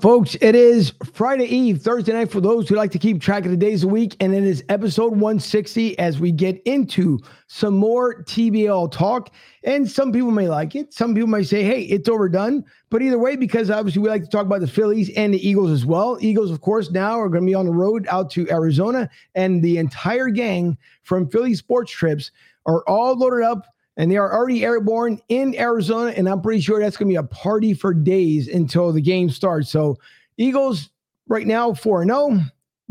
Folks? It is Friday Eve, Thursday night for those who like to keep track of the days of the week, and it is episode 160 as we get into some more TBL talk. And some people may like it, some people may say, hey, it's overdone. But either way, because obviously we like to talk about the Phillies and the Eagles as well. Eagles, of course, now are going to be on the road out to Arizona, and the entire gang from Philly Sports Trips are all loaded up and they are already airborne in Arizona. And I'm pretty sure that's going to be a party for days until the game starts. So, Eagles right now 4 0,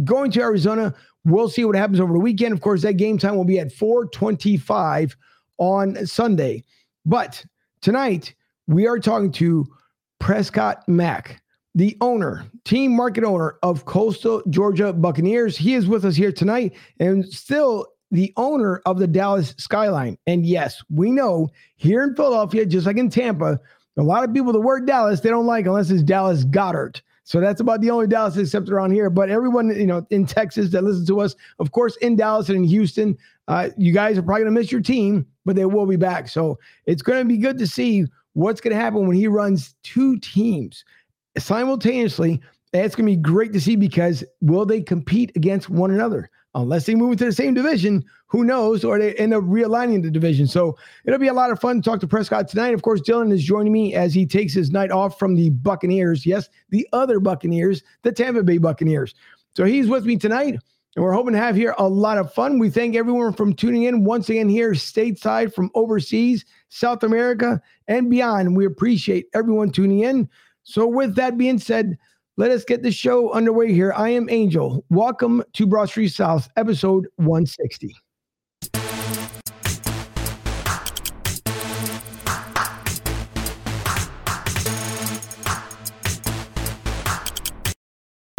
going to Arizona. We'll see what happens over the weekend. Of course, that game time will be at 425 on Sunday. But tonight, we are talking to Prescott Mack, the owner, team market owner of Coastal Georgia Buccaneers. He is with us here tonight and still the owner of the Dallas Skyline. And yes, we know here in Philadelphia, just like in Tampa, a lot of people, the word Dallas, they don't like unless it's Dallas Goedert. So that's about the only Dallas except around here. But everyone, you know, in Texas that listens to us, of course, in Dallas and in Houston, uh, you guys are probably going to miss your team, but they will be back. So it's going to be good to see what's going to happen when he runs two teams simultaneously. It's going to be great to see because will they compete against one another? Unless they move into the same division, who knows, or they end up realigning the division. So it'll be a lot of fun to talk to Prescott tonight. Of course, Dylan is joining me as he takes his night off from the Buccaneers. Yes, the other Buccaneers, the Tampa Bay Buccaneers. So he's with me tonight. And we're hoping to have here a lot of fun. We thank everyone from tuning in once again here stateside from overseas, South America, and beyond. We appreciate everyone tuning in. So, with that being said, let us get the show underway here. I am Angel. Welcome to Broad Street South, episode 160.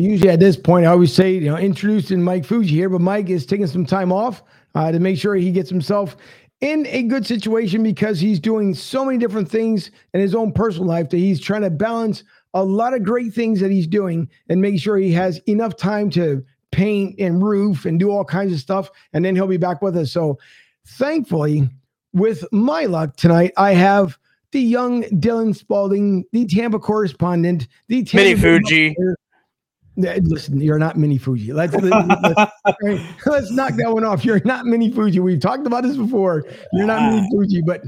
Usually at this point, I always say, you know, introducing Mike Fuji here, but Mike is taking some time off uh, to make sure he gets himself in a good situation because he's doing so many different things in his own personal life that he's trying to balance a lot of great things that he's doing and make sure he has enough time to paint and roof and do all kinds of stuff. And then he'll be back with us. So thankfully, with my luck tonight, I have the young Dylan Spalding, the Tampa correspondent, the Tampa Mini Fuji. Listen, you're not Mini Fuji. Let's let's, let's, knock that one off. You're not Mini Fuji. We've talked about this before. You're not Mini ah. Fuji, but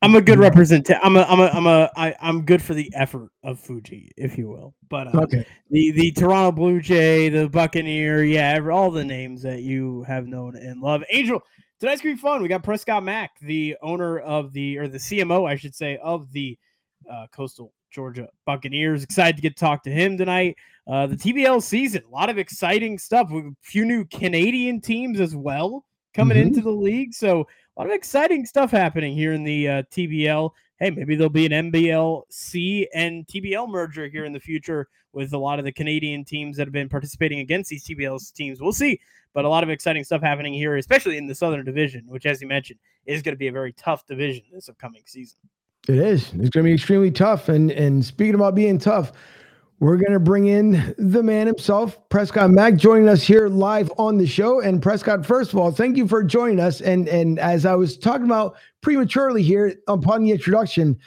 I'm a good representative. I'm a I'm a I'm a I, I'm good for the effort of Fuji, if you will. But uh, okay, the the Toronto Blue Jay, the Buccaneer, yeah, all the names that you have known and love. Angel, tonight's gonna be fun. We got Prescott Mack, the owner of the or the CMO, I should say, of the uh, Coastal Georgia Buccaneers. Excited to get to talk to him tonight. Uh, the TBL season, a lot of exciting stuff. With a few new Canadian teams as well coming mm-hmm. into the league. So a lot of exciting stuff happening here in the uh, TBL. Hey, maybe there'll be an NBLC and TBL merger here in the future with a lot of the Canadian teams that have been participating against these TBL teams. We'll see, but a lot of exciting stuff happening here, especially in the Southern Division, which, as you mentioned, is going to be a very tough division this upcoming season. It is. It's going to be extremely tough. And and speaking about being tough, we're going to bring in the man himself, Prescott Mack, joining us here live on the show. And Prescott, first of all, thank you for joining us. And and as I was talking about prematurely here upon the introduction,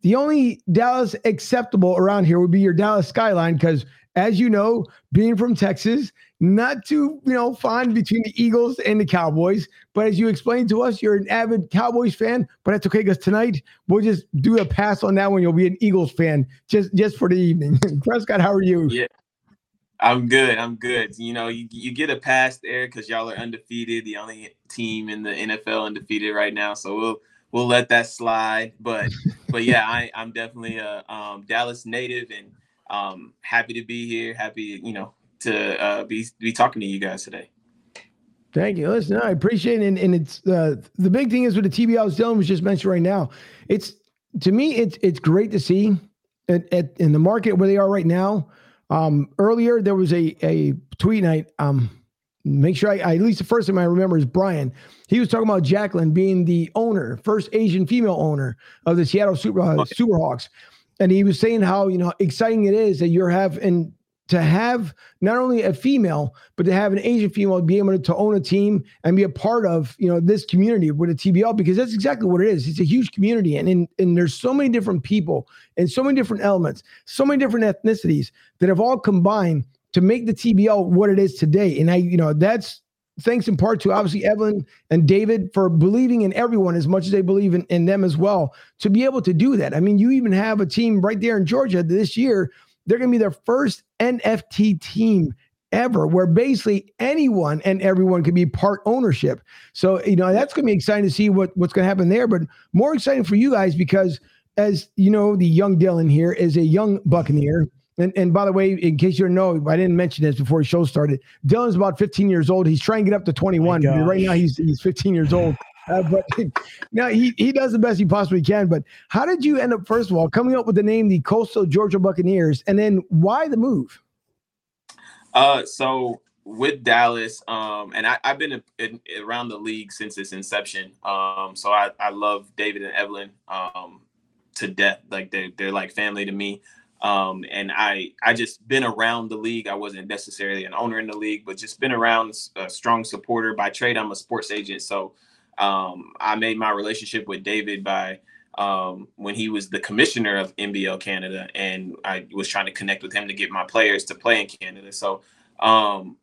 the only Dallas acceptable around here would be your Dallas skyline because as you know, being from Texas, not too, you know, fond between the Eagles and the Cowboys. But as you explained to us, you're an avid Cowboys fan, but that's okay because tonight we'll just do a pass on that one. You'll be an Eagles fan just just for the evening. Prescott, how are you? Yeah. I'm good. I'm good. You know, you, you get a pass there because y'all are undefeated, the only team in the NFL undefeated right now. So we'll we'll let that slide. But but yeah, I, I'm definitely a um, Dallas native and um, happy to be here. Happy, you know, to uh, be be talking to you guys today. Thank you. Listen, I appreciate it. And, and it's uh, the big thing is with the TBL, as Dylan was just mentioned right now. It's to me, it's it's great to see at, at in the market where they are right now. Um, earlier there was a a tweet night. Um, make sure I, I, at least the first time I remember is Brian. He was talking about Jacqueline being the owner, first Asian female owner of the Seattle Super uh, Superhawks and he was saying how you know exciting it is that you're having to have not only a female, but to have an Asian female be able to own a team and be a part of, you know, this community with a TBL, because that's exactly what it is. It's a huge community. And, in, and there's so many different people and so many different elements, so many different ethnicities that have all combined to make the TBL what it is today. And I, you know, that's thanks in part to obviously Evelyn and David for believing in everyone as much as they believe in, in them as well to be able to do that. I mean, you even have a team right there in Georgia this year. They're going to be their first NFT team ever where basically anyone and everyone can be part ownership. So, you know, that's going to be exciting to see what, what's going to happen there, but more exciting for you guys because as you know, the young Dylan here is a young Buccaneer and, and by the way, in case you don't know, I didn't mention this before the show started. Dylan's about 15 years old. He's trying to get up to 21. Right now, he's he's 15 years old. Uh, but now he, he does the best he possibly can. But how did you end up, first of all, coming up with the name the Coastal Georgia Buccaneers? And then why the move? Uh, so with Dallas, um, and I, have been in, around the league since its inception. Um, so I, I love David and Evelyn um, to death. Like they're, they're like family to me. Um, and I I just been around the league. I wasn't necessarily an owner in the league, but just been around a strong supporter. By trade, I'm a sports agent, so um, I made my relationship with David by um, when he was the commissioner of NBL Canada, and I was trying to connect with him to get my players to play in Canada. So um,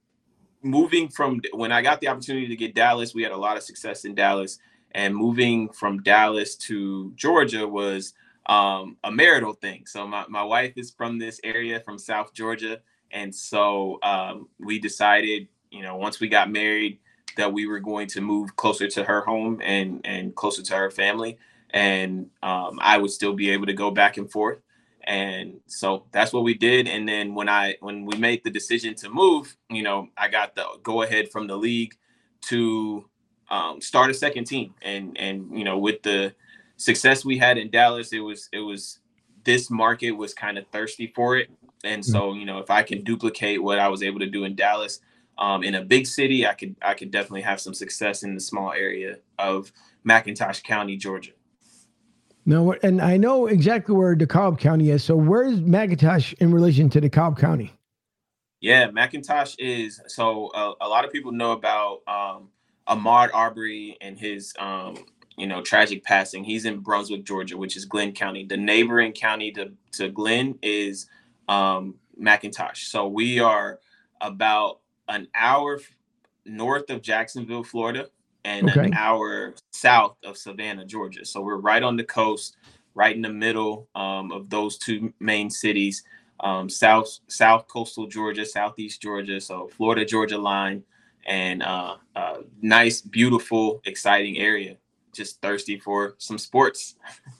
moving from when I got the opportunity to get Dallas, we had a lot of success in Dallas, and moving from Dallas to Georgia was um, a marital thing. So my, my wife is from this area from South Georgia. And so um, we decided, you know, once we got married, that we were going to move closer to her home and and closer to her family, and um, I would still be able to go back and forth. And so that's what we did. And then when I when we made the decision to move, you know, I got the go ahead from the league to um, start a second team. And and you know, with the success we had in Dallas, it was it was this market was kind of thirsty for it. And mm. so, you know, if I can duplicate what I was able to do in Dallas, um, in a big city, I could I could definitely have some success in the small area of McIntosh County, Georgia. No, and I know exactly where DeKalb County is. So where's McIntosh in relation to DeKalb County? Yeah, McIntosh is so uh, a lot of people know about um, Ahmaud Arbery and his um, you know, tragic passing. He's in Brunswick, Georgia, which is Glynn County. The neighboring county to, to Glynn is um, McIntosh. So we are about an hour north of Jacksonville, Florida, and okay. an hour south of Savannah, Georgia. So we're right on the coast, right in the middle um, of those two main cities. Um, south South coastal Georgia, southeast Georgia, so Florida Georgia line, and uh, uh, nice, beautiful, exciting area just thirsty for some sports.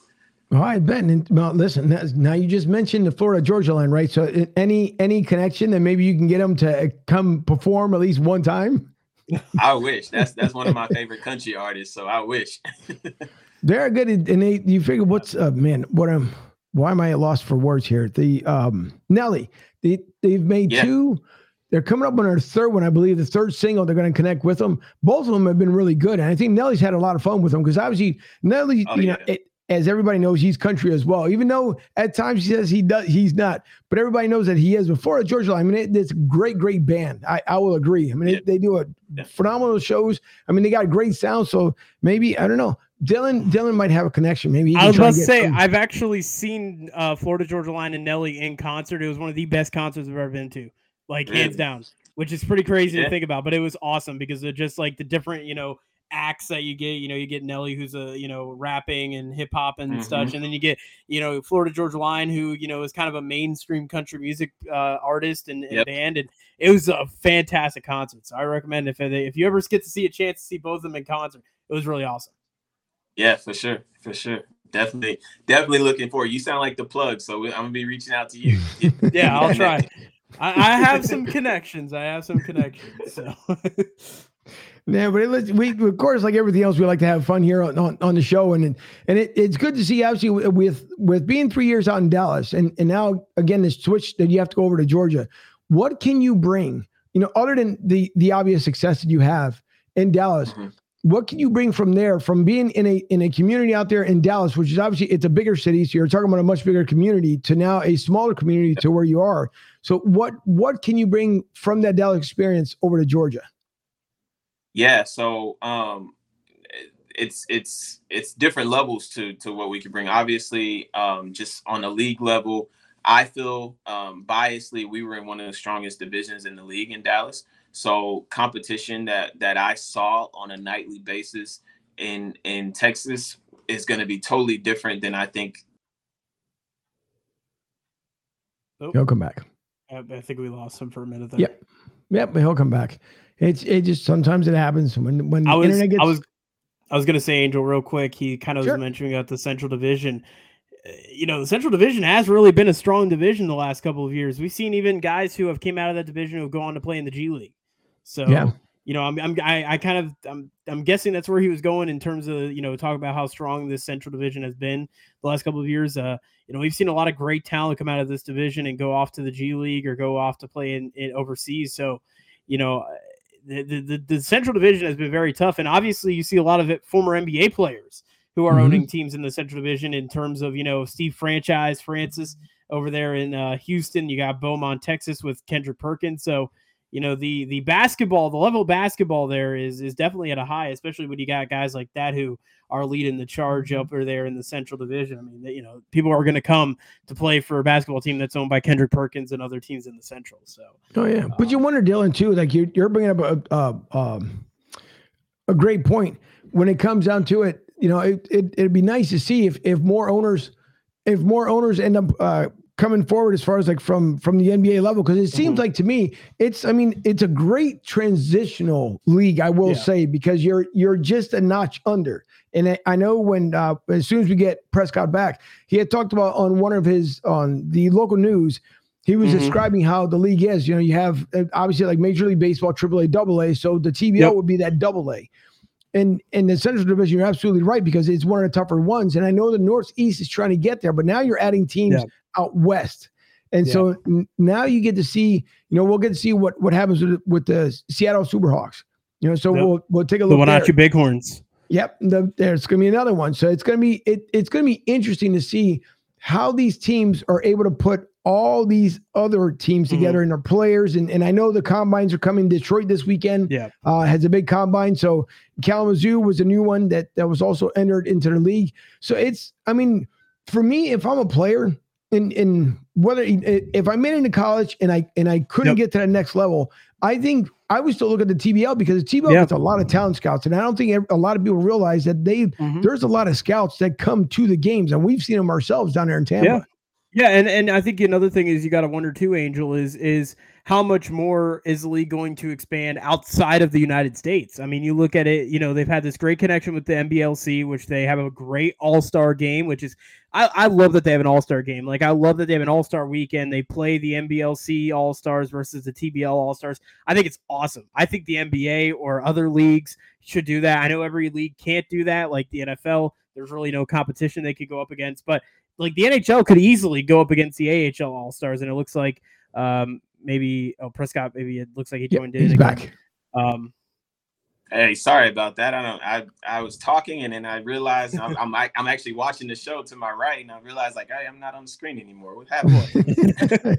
All right, Ben. Well, listen. Now you just mentioned the Florida Georgia line, right? So any any connection that maybe you can get them to come perform at least one time. I wish. That's that's one of my favorite country artists. So I wish. They're good, and they you figure what's uh, man? What am? Why am I lost for words here? The um Nelly. They they've made yeah. two they're coming up on their third one, I believe, the third single. They're going to connect with them. Both of them have been really good, and I think Nelly's had a lot of fun with them because obviously Nelly, oh, you yeah. know, it, as everybody knows, he's country as well. Even though at times he says he does, he's not. But everybody knows that he is. Before Georgia Line, I mean, it, it's a great, great band. I, I will agree. I mean, yeah. it, they do a yeah. phenomenal shows. I mean, they got great sound. So maybe I don't know. Dylan, Dylan might have a connection. Maybe I was about to say some. I've actually seen uh, Florida Georgia Line and Nelly in concert. It was one of the best concerts I've ever been to, like hands down which is pretty crazy yeah. to think about. But it was awesome because of just like the different, you know, acts that you get. You know, you get Nelly, who's a you know rapping and hip hop and mm-hmm. such, and then you get you know Florida Georgia Line, who you know is kind of a mainstream country music uh, artist and, and yep. band, and it was a fantastic concert. So I recommend if if you ever get to see a chance to see both of them in concert, it was really awesome. Yeah, for sure, for sure. Definitely, definitely looking forward. You sound like the plug, so I'm gonna be reaching out to you. yeah, I'll try. I, I have some connections. I have some connections. So. Yeah, but it, we of course, like everything else, we like to have fun here on, on, on the show, and and it, it's good to see. Obviously, with with being three years out in Dallas, and and now again this switch that you have to go over to Georgia. What can you bring? You know, other than the the obvious success that you have in Dallas, mm-hmm. what can you bring from there from being in a in a community out there in Dallas, which is obviously it's a bigger city, so you're talking about a much bigger community to now a smaller community to where you are. So what what can you bring from that Dallas experience over to Georgia? Yeah, so um it's it's it's different levels to to what we can bring. Obviously, um just on a league level, I feel um biasly we were in one of the strongest divisions in the league in Dallas. So competition that that I saw on a nightly basis in in Texas is going to be totally different than I think. Oh. He'll come back. I think we lost him for a minute there. Yep. Yep, but he'll come back. It's it just sometimes it happens when when I was, internet gets. I was I was gonna say Angel real quick. He kind of sure. was mentioning about the Central Division. Uh, you know, the Central Division has really been a strong division the last couple of years. We've seen even guys who have came out of that division who go on to play in the G League. So yeah. you know, I'm, I'm I, I kind of I'm I'm guessing that's where he was going in terms of you know talk about how strong this Central Division has been the last couple of years. Uh, you know, we've seen a lot of great talent come out of this division and go off to the G League or go off to play in, in overseas. So, you know, the, the the Central Division has been very tough, and obviously you see a lot of it former NBA players who are mm-hmm. owning teams in the Central Division in terms of you know Steve Franchise Francis over there in uh, Houston. You got Beaumont, Texas with Kendrick Perkins. So you know the the basketball the level of basketball there is is definitely at a high especially when you got guys like that who are leading the charge up or there in the central division. I mean you know people are going to come to play for a basketball team that's owned by kendrick perkins and other teams in the central so oh yeah. Um, but you wonder dylan too like you're, you're bringing up a, a, um, a great point. When it comes down to it you know it, it, it'd be nice to see if if more owners if more owners end up uh, coming forward as far as like from from the NBA level because it seems mm-hmm. like to me it's I mean it's a great transitional league I will yeah. say because you're you're just a notch under and I, I know when uh, as soon as we get Prescott back he had talked about on one of his on the local news he was mm-hmm. describing how the league is you know you have uh, obviously like Major League Baseball Triple A Double A so the TBL yep. would be that Double A and in the Central Division, you're absolutely right because it's one of the tougher ones. And I know the Northeast is trying to get there, but now you're adding teams yeah. Out west. And yeah. so n- now you get to see, you know, we'll get to see what what happens with, with the Seattle Superhawks. You know, so yep. we'll we'll take a look. At the Wenatchee Bighorns. Yep, the, there's going to be another one. So it's going to be it, it's going to be interesting to see how these teams are able to put all these other teams mm-hmm. together and their players. And, and I know the combines are coming. Detroit this weekend yeah. uh, has a big combine. So Kalamazoo was a new one that, that was also entered into the league. So it's, I mean, for me, if I'm a player in, in whether, if I made it into college and I, and I couldn't yep. get to that next level, I think I would still look at the TBL because the TBL yeah. gets a lot of talent scouts, and I don't think a lot of people realize that they mm-hmm. there's a lot of scouts that come to the games, and we've seen them ourselves down there in Tampa. Yeah. Yeah, and, and I think another thing is you got to wonder too, Angel, is is how much more is the league going to expand outside of the United States? I mean, you look at it, you know, they've had this great connection with the NBLC, which they have a great All Star game, which is I, I love that they have an All Star game. Like I love that they have an All Star weekend. They play the NBLC All Stars versus the TBL All Stars. I think it's awesome. I think the NBA or other leagues should do that. I know every league can't do that, like the NFL. There's really no competition they could go up against, but like the NHL could easily go up against the AHL All Stars, and it looks like um, maybe oh Prescott, maybe it looks like he joined yeah, in. He's back. Um, hey, sorry about that. I don't. I I was talking, and then I realized I'm I'm, I'm actually watching the show to my right, and I realized like hey, I'm not on the screen anymore. What happened?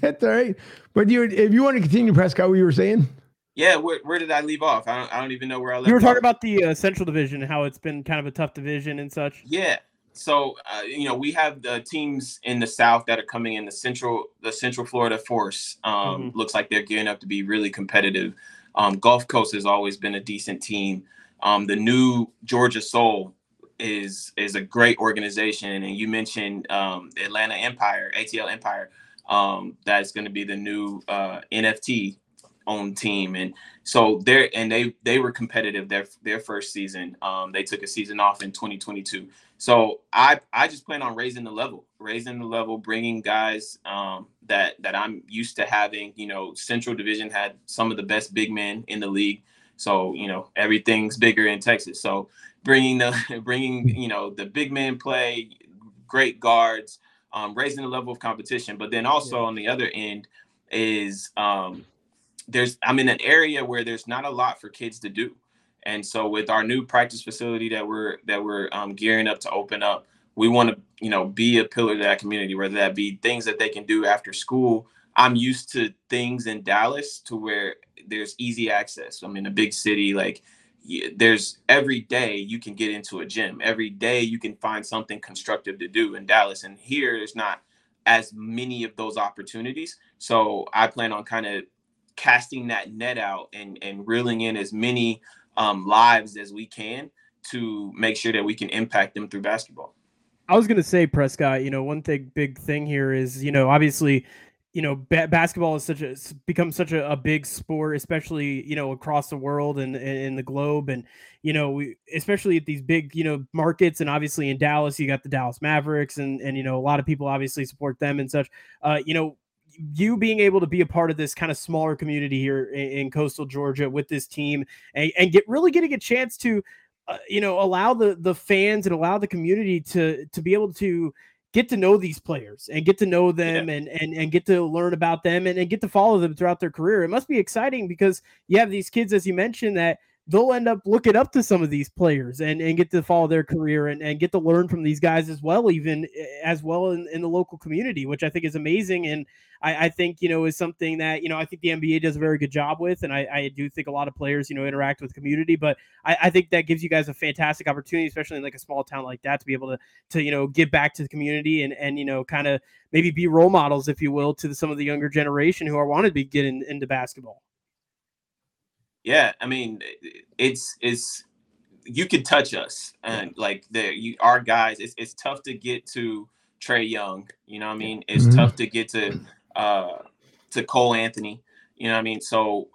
That's all right. But you, if you want to continue, Prescott, what you were saying. Yeah, where, where did I leave off? I don't, I don't even know where I left. You were talking off. about the uh, Central Division, how it's been kind of a tough division and such. Yeah, so uh, you know we have the teams in the south that are coming in the central the central florida force um, mm-hmm. looks like they're gearing up to be really competitive. Um, gulf coast has always been a decent team. Um, the new georgia soul is is a great organization and you mentioned um, atlanta empire atl empire um, that's going to be the new uh, nft own team and so they're and they they were competitive their their first season. Um, they took a season off in 2022 so I I just plan on raising the level, raising the level, bringing guys um, that that I'm used to having. You know, Central Division had some of the best big men in the league, so you know everything's bigger in Texas. So bringing the bringing you know the big men play, great guards, um, raising the level of competition. But then also yeah. on the other end is um, there's I'm in an area where there's not a lot for kids to do And so with our new practice facility that we're that we're um, gearing up to open up, we want to you know be a pillar to that community, whether that be things that they can do after school. I'm used to things in Dallas to where there's easy access. I'm in a big city, like there's every day you can get into a gym. Every day you can find something constructive to do in Dallas, and here there's not as many of those opportunities. So I plan on kind of casting that net out and and reeling in as many um, lives as we can to make sure that we can impact them through basketball. I was going to say, Prescott, you know, one thing, big thing here is, you know, obviously, you know, ba- basketball is such a become such a, a, big sport, especially you know across the world and in the globe, and you know, we, especially at these big you know markets, and obviously in Dallas, you got the Dallas Mavericks, and and you know a lot of people obviously support them and such. Uh, you know, you being able to be a part of this kind of smaller community here in, in coastal Georgia with this team and, and, get really getting a chance to, uh, you know, allow the the fans and allow the community to to be able to get to know these players and get to know them yeah. and, and and get to learn about them and, and get to follow them throughout their career. It must be exciting because you have these kids, as you mentioned, that they'll end up looking up to some of these players and, and get to follow their career and, and get to learn from these guys as well, even eh, as well in, in the local community, which I think is amazing. And I, I, think, you know, is something that, you know, I think the NBA does a very good job with. And I, I do think a lot of players, you know, interact with community, but I, I, think that gives you guys a fantastic opportunity, especially in like a small town like that, to be able to, to, you know, give back to the community and, and, you know, kind of maybe be role models, if you will, to the, some of the younger generation who are wanting to be getting into basketball. Yeah, I mean, it's it's you can touch us and like the you our guys. It's it's tough to get to Trae Young. You know what I mean? It's mm-hmm. tough to get to uh to Cole Anthony. You know what I mean? So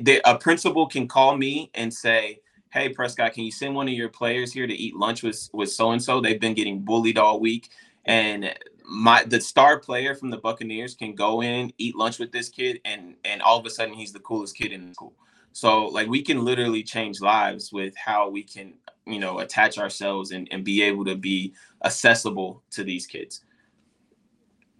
the, a principal can call me and say, "Hey Prescott, can you send one of your players here to eat lunch with with so and so? They've been getting bullied all week." And my the star player from the Buccaneers can go in, eat lunch with this kid, and and all of a sudden he's the coolest kid in school. So like we can literally change lives with how we can, you know, attach ourselves and, and be able to be accessible to these kids.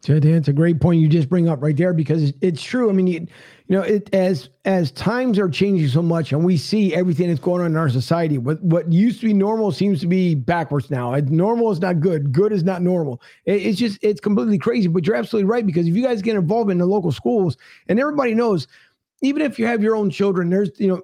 It's a great point you just bring up right there because it's true. I mean, you, you know, it as as times are changing so much, and we see everything that's going on in our society. What what used to be normal seems to be backwards now. Normal is not good. Good is not normal. It, it's just it's completely crazy. But you're absolutely right because if you guys get involved in the local schools, and everybody knows, even if you have your own children, there's you know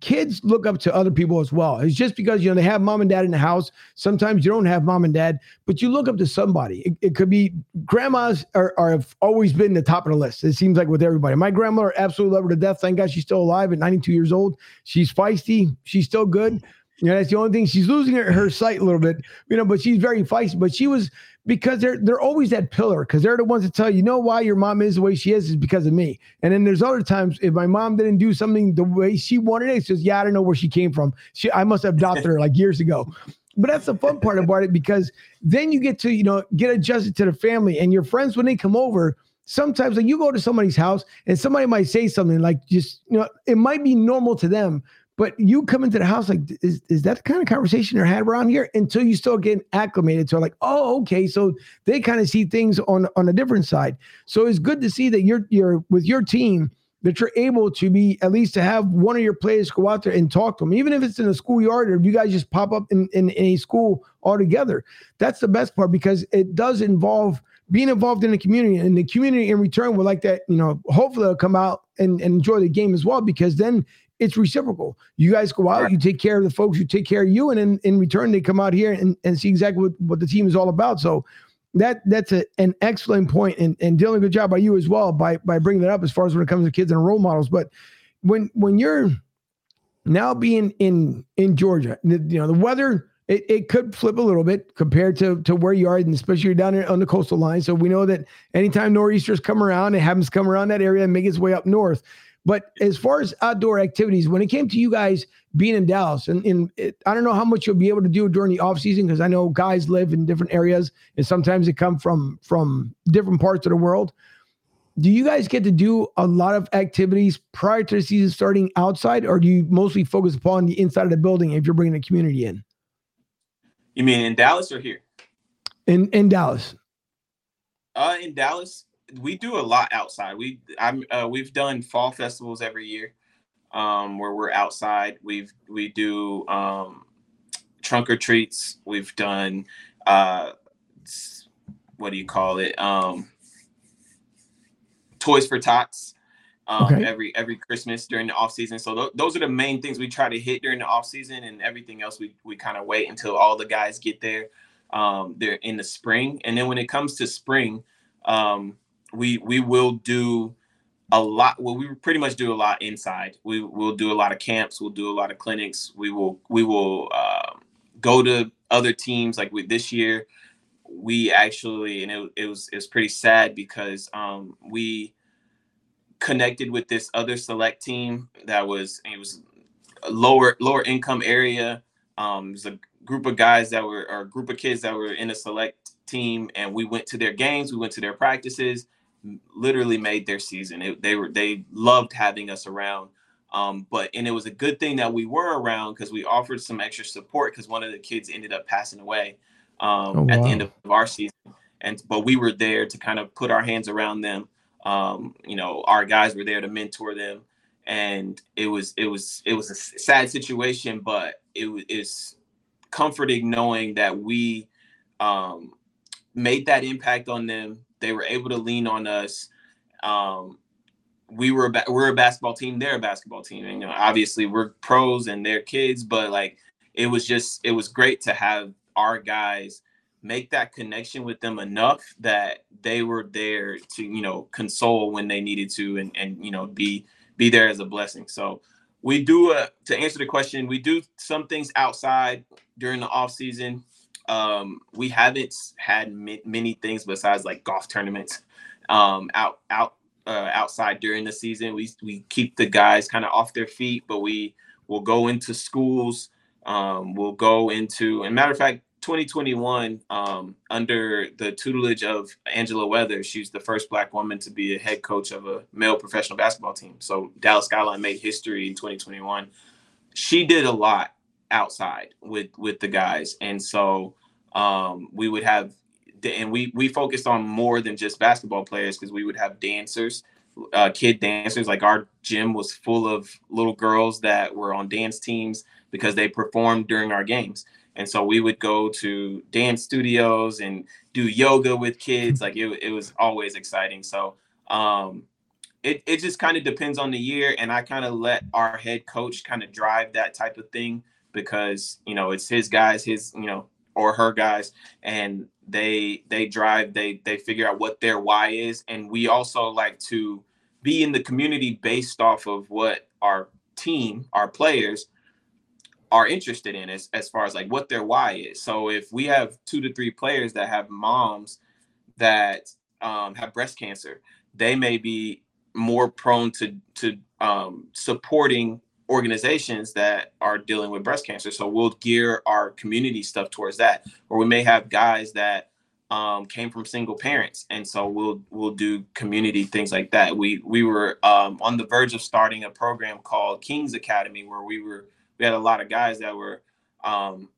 kids look up to other people as well. It's just because you know they have mom and dad in the house. Sometimes you don't have mom and dad, but you look up to somebody. It, it could be grandmas are, are have always been the top of the list. It seems like with everybody. My grandmother absolutely love her to death. Thank God she's still alive at 92 years old. She's feisty. She's still good. You know, that's the only thing. She's losing her, her sight a little bit, you know, but she's very feisty. But she was because they're they're always that pillar because they're the ones that tell you, you know why your mom is the way she is is because of me. And then there's other times if my mom didn't do something the way she wanted it, it's just yeah, I don't know where she came from. She I must have adopted her like years ago. But that's the fun part about it because then you get to you know get adjusted to the family and your friends when they come over sometimes like you go to somebody's house and somebody might say something like just you know it might be normal to them but you come into the house like, is, is that the kind of conversation you're had around here? Until you start getting acclimated to like, oh, okay. So they kind of see things on on a different side. So it's good to see that you're you're with your team that you're able to be at least to have one of your players go out there and talk to them, even if it's in a schoolyard or if you guys just pop up in, in, in a school altogether. That's the best part because it does involve being involved in the community and the community in return would like that, you know, hopefully they'll come out and, and enjoy the game as well, because then it's reciprocal. You guys go out, you take care of the folks you take care of you, and in, in return, they come out here and, and see exactly what, what the team is all about. So that that's a, an excellent point, and and Dylan, good job by you as well by by bringing that up as far as when it comes to kids and role models. But when when you're now being in in Georgia, you know the weather. It, it could flip a little bit compared to, to where you are, and especially you're down on the coastal line. So we know that anytime nor'easters come around, it happens to come around that area and make its way up north. But as far as outdoor activities, when it came to you guys being in Dallas, and, and it, I don't know how much you'll be able to do during the off season because I know guys live in different areas and sometimes they come from from different parts of the world. Do you guys get to do a lot of activities prior to the season starting outside, or do you mostly focus upon the inside of the building if you're bringing the community in? You mean in Dallas or here? In in Dallas. Uh, in Dallas, we do a lot outside. We I'm uh, we've done fall festivals every year. um, where we're outside. We've we do um, trunk or treats. We've done uh, what do you call it? Um, Toys for Tots. Um, okay. every every Christmas during the off season. So th- those are the main things we try to hit during the off season, and everything else we we kind of wait until all the guys get there. Um, they're in the spring, and then when it comes to spring, um, we we will do a lot. Well, we pretty much do a lot inside. We will do a lot of camps. We'll do a lot of clinics. We will we will uh, go to other teams. Like with this year, we actually and it, it was it was pretty sad because um, we connected with this other select team that was it was a lower lower income area. Um, it was a group of guys that were or a group of kids that were in a select team, and we went to their games. We went to their practices literally made their season. It, they were they loved having us around. Um, but and it was a good thing that we were around because we offered some extra support because one of the kids ended up passing away um, oh, wow. at the end of our season. And but we were there to kind of put our hands around them. Um, you know, our guys were there to mentor them, and it was it was it was a sad situation, but it was comforting knowing that we um, made that impact on them they were able to lean on us. Um, we were a we're a basketball team. They're a basketball team, and you know, obviously we're pros and they're kids. But like, it was just it was great to have our guys make that connection with them enough that they were there to you know console when they needed to and and you know be be there as a blessing. So we do uh, to answer the question, we do some things outside during the off season. Um, we haven't had many things besides like golf tournaments um, out out uh, outside during the season. We we keep the guys kind of off their feet, but we will go into schools. Um, we'll go into, and matter of fact, 2021 um, under the tutelage of Angela Weather. She's the first black woman to be a head coach of a male professional basketball team. So Dallas Skyline made history in 2021. She did a lot outside with with the guys, and so um, we would have and we we focused on more than just basketball players because we would have dancers uh, kid dancers. Like our gym was full of little girls that were on dance teams because they performed during our games. And so we would go to dance studios and do yoga with kids. Like it, it was always exciting. So um, it, it just kind of depends on the year and i kind of let our head coach kind of drive that type of thing because you know it's his guys his you know or her guys and they they drive they they figure out what their why is. And we also like to be in the community based off of what our team our players are interested in as, as far as like what their why is. So if we have two to three players that have moms that um, have breast cancer they may be more prone to to um, supporting organizations that are dealing with breast cancer. So we'll gear our community stuff towards that. Or we may have guys that um, came from single parents, and so we'll we'll do community things like that. We we were um, on the verge of starting a program called Kings Academy, where we were we had a lot of guys that were um,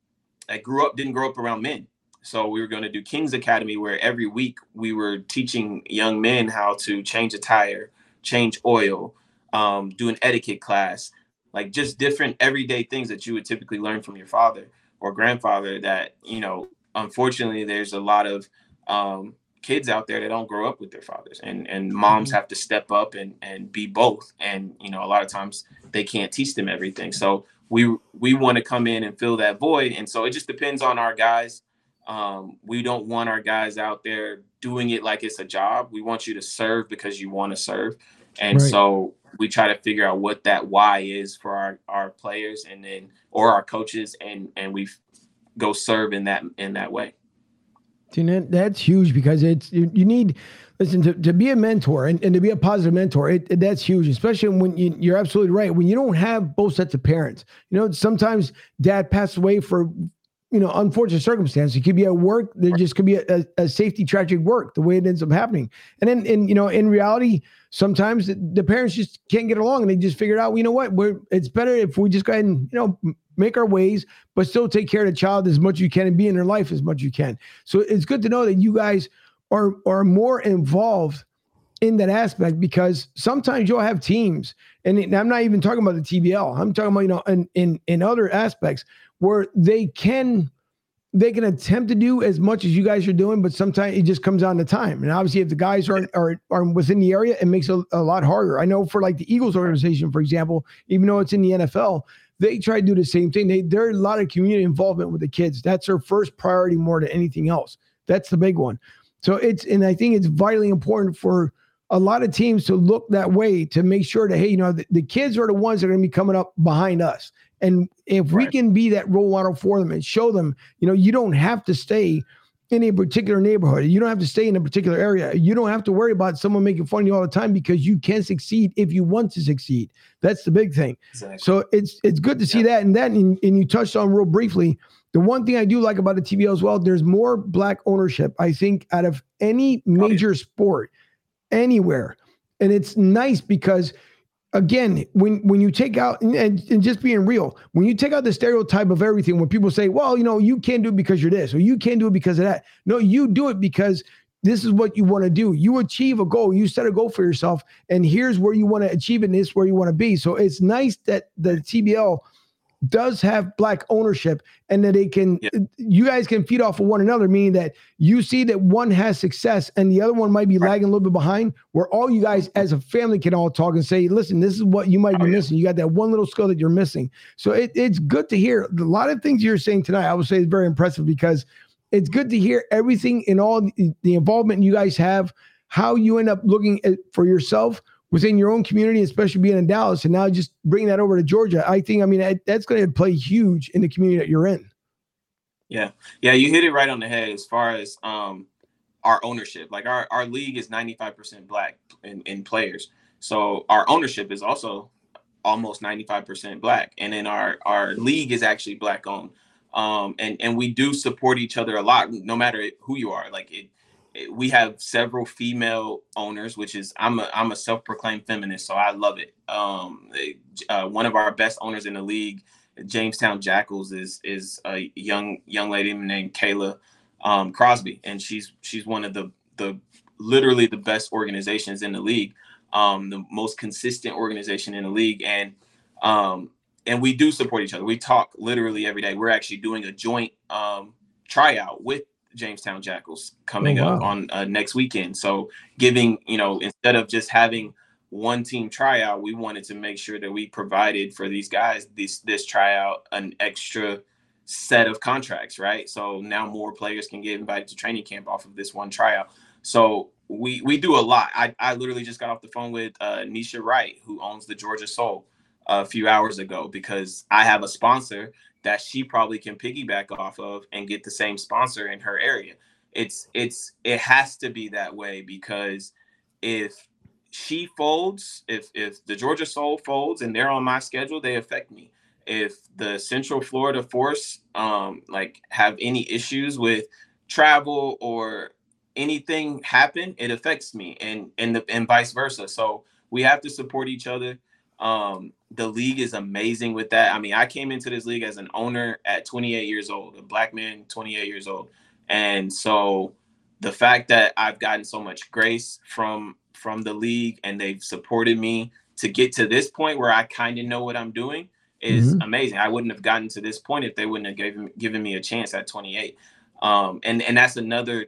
that grew up didn't grow up around men. So we were going to do Kings Academy, where every week we were teaching young men how to change a tire, change oil, um, do an etiquette class, like just different everyday things that you would typically learn from your father or grandfather that you know unfortunately there's a lot of um, kids out there that don't grow up with their fathers and and moms mm-hmm. have to step up and and be both. And you know a lot of times they can't teach them everything. So we we want to come in and fill that void. And so it just depends on our guys. Um, we don't want our guys out there doing it like it's a job. We want you to serve because you want to serve. And right. so we try to figure out what that why is for our, our players and then or our coaches and and we go serve in that in that way. That's huge because it's you, you need listen to, to be a mentor and, and to be a positive mentor it, it, that's huge especially when you, you're absolutely right when you don't have both sets of parents you know sometimes dad passed away for you know, unfortunate circumstance. It could be at work. There just could be a, a, safety tragic work the way it ends up happening. And then, and you know, in reality, sometimes the, parents just can't get along, and they just figured out, you know what, we're it's better if we just go ahead and you know make our ways, but still take care of the child as much as you can and be in their life as much as you can. So it's good to know that you guys are are more involved in that aspect because sometimes you'll have teams, and I'm not even talking about the TBL. I'm talking about you know in in in other aspects where they can they can attempt to do as much as you guys are doing, but sometimes it just comes down to time. And obviously, if the guys are are, are within the area, it makes it a, a lot harder. I know for like the Eagles organization, for example, even though it's in the NFL, they try to do the same thing. They there are a lot of community involvement with the kids. That's their first priority more than anything else. That's the big one. So it's and I think it's vitally important for a lot of teams to look that way to make sure that hey, you know, the, the kids are the ones that are going to be coming up behind us. And if right. we can be that role model for them and show them, you know, you don't have to stay in a particular neighborhood. You don't have to stay in a particular area. You don't have to worry about someone making fun of you all the time because you can succeed if you want to succeed. That's the big thing. Exactly. So it's it's good to see yeah. that. And that and, and you touched on real briefly. The one thing I do like about the TBL as well, there's more black ownership, I think, out of any major oh, yeah. sport anywhere. And it's nice because again, when when you take out and, and, just being real, when you take out the stereotype of everything, when people say, "Well, you know, you can't do it because you're this," or "You can't do it because of that," no, you do it because this is what you want to do. You achieve a goal, you set a goal for yourself, and here's where you want to achieve it, and this is where you want to be. So it's nice that the TBL does have black ownership and that it can yeah. you guys can feed off of one another meaning that you see that one has success and the other one might be right. lagging a little bit behind where all you guys as a family can all talk and say listen this is what you might be oh, missing you got that one little skill that you're missing so it, it's good to hear a lot of things you're saying tonight i would say is very impressive because it's good to hear everything and all the, the involvement you guys have how you end up looking at, for yourself within your own community, especially being in Dallas, and now just bringing that over to Georgia. I think, I mean, that's going to play huge in the community that you're in. Yeah, yeah, you hit it right on the head as far as um, our ownership. Like our our league is 95% black in, in players, so our ownership is also almost 95% black, and then our our league is actually black owned. Um, and and we do support each other a lot, no matter who you are. Like it, we have several female owners, which is I'm a I'm a self-proclaimed feminist, so I love it. Um, uh, one of our best owners in the league, Jamestown Jackals, is is a young young lady named Kayla um, Crosby, and she's she's one of the the literally the best organizations in the league, um, the most consistent organization in the league, and um, and we do support each other. We talk literally every day. We're actually doing a joint um, tryout with Jamestown Jackals coming oh, wow. up on uh, next weekend. So giving, you know, instead of just having one team tryout, we wanted to make sure that we provided for these guys this this tryout an extra set of contracts, right? So now more players can get invited to training camp off of this one tryout. So we we do a lot. I, I literally just got off the phone with uh, Nisha Wright, who owns the Georgia Soul, a few hours ago because I have a sponsor that she probably can piggyback off of and get the same sponsor in her area. It's it's it has to be that way because if she folds, if if the Georgia Soul folds and they're on my schedule, they affect me. If the Central Florida Force um like have any issues with travel or anything happen, it affects me and and the, and vice versa. So we have to support each other. Um, the league is amazing with that. I mean, I came into this league as an owner at 28 years old, a black man, 28 years old, and so the fact that I've gotten so much grace from from the league and they've supported me to get to this point where I kind of know what I'm doing is mm-hmm. amazing. I wouldn't have gotten to this point if they wouldn't have given given me a chance at 28. Um, and and that's another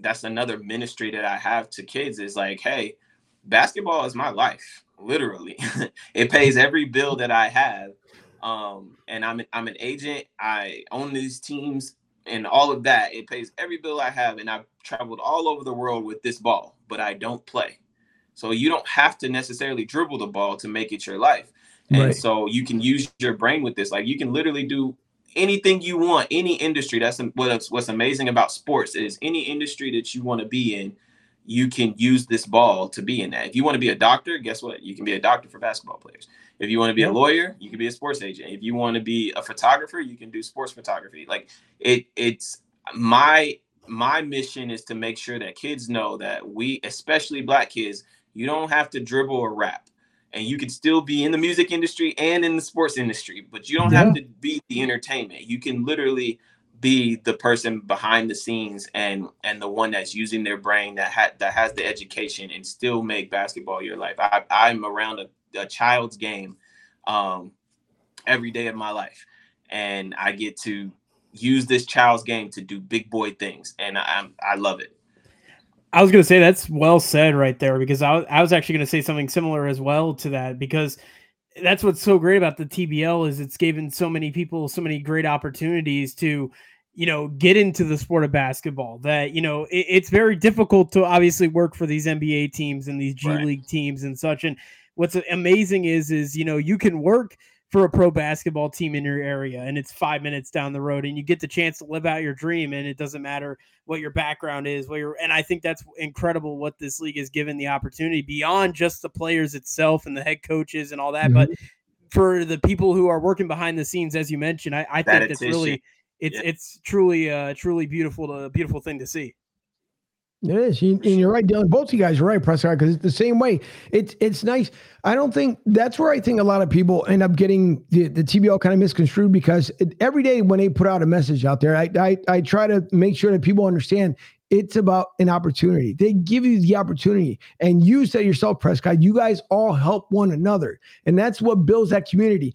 that's another ministry that I have to kids is like, hey, basketball is my life literally. it pays every bill that I have. Um, and I'm I'm an agent. I own these teams and all of that. It pays every bill I have, and I've traveled all over the world with this ball, but I don't play. So you don't have to necessarily dribble the ball to make it your life. And right. so you can use your brain with this. Like you can literally do anything you want, any industry. That's what's what's amazing about sports is any industry that you want to be in you can use this ball to be in that. If you want to be a doctor, guess what? You can be a doctor for basketball players. If you want to be a lawyer, you can be a sports agent. If you want to be a photographer, you can do sports photography. Like it it's my my mission is to make sure that kids know that we, especially black kids, you don't have to dribble or rap. And you can still be in the music industry and in the sports industry, but you don't yeah. have to be the entertainment. You can literally be the person behind the scenes and and the one that's using their brain that ha- that has the education and still make basketball your life. I, I'm around a, a child's game um, every day of my life, and I get to use this child's game to do big boy things, and I I love it. I was going to say that's well said right there because I, I was actually going to say something similar as well to that because that's what's so great about the TBL is it's given so many people so many great opportunities to you know get into the sport of basketball that you know it, it's very difficult to obviously work for these NBA teams and these G right. League teams and such and what's amazing is is you know you can work for a pro basketball team in your area and it's five minutes down the road and you get the chance to live out your dream and it doesn't matter what your background is what your and i think that's incredible what this league has given the opportunity beyond just the players itself and the head coaches and all that mm-hmm. but for the people who are working behind the scenes as you mentioned i, I think that's really it's yeah. it's truly uh truly beautiful a beautiful thing to see it is, and you're right, Dylan. Both you guys are right, Prescott, because it's the same way. It's it's nice. I don't think that's where I think a lot of people end up getting the, the TBL kind of misconstrued because it, every day when they put out a message out there, I, I I try to make sure that people understand it's about an opportunity. They give you the opportunity, and you said yourself, Prescott. You guys all help one another, and that's what builds that community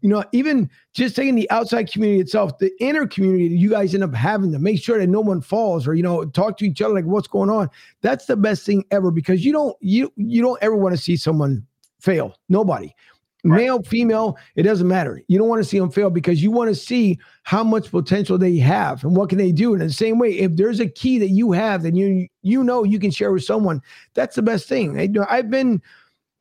you know, even just taking the outside community itself, the inner community that you guys end up having to make sure that no one falls or you know talk to each other like what's going on. That's the best thing ever because you don't you you don't ever want to see someone fail. Nobody. Right. Male, female, it doesn't matter. You don't want to see them fail because you want to see how much potential they have and what can they do. And in the same way, if there's a key that you have that you you know you can share with someone, that's the best thing. I, I've been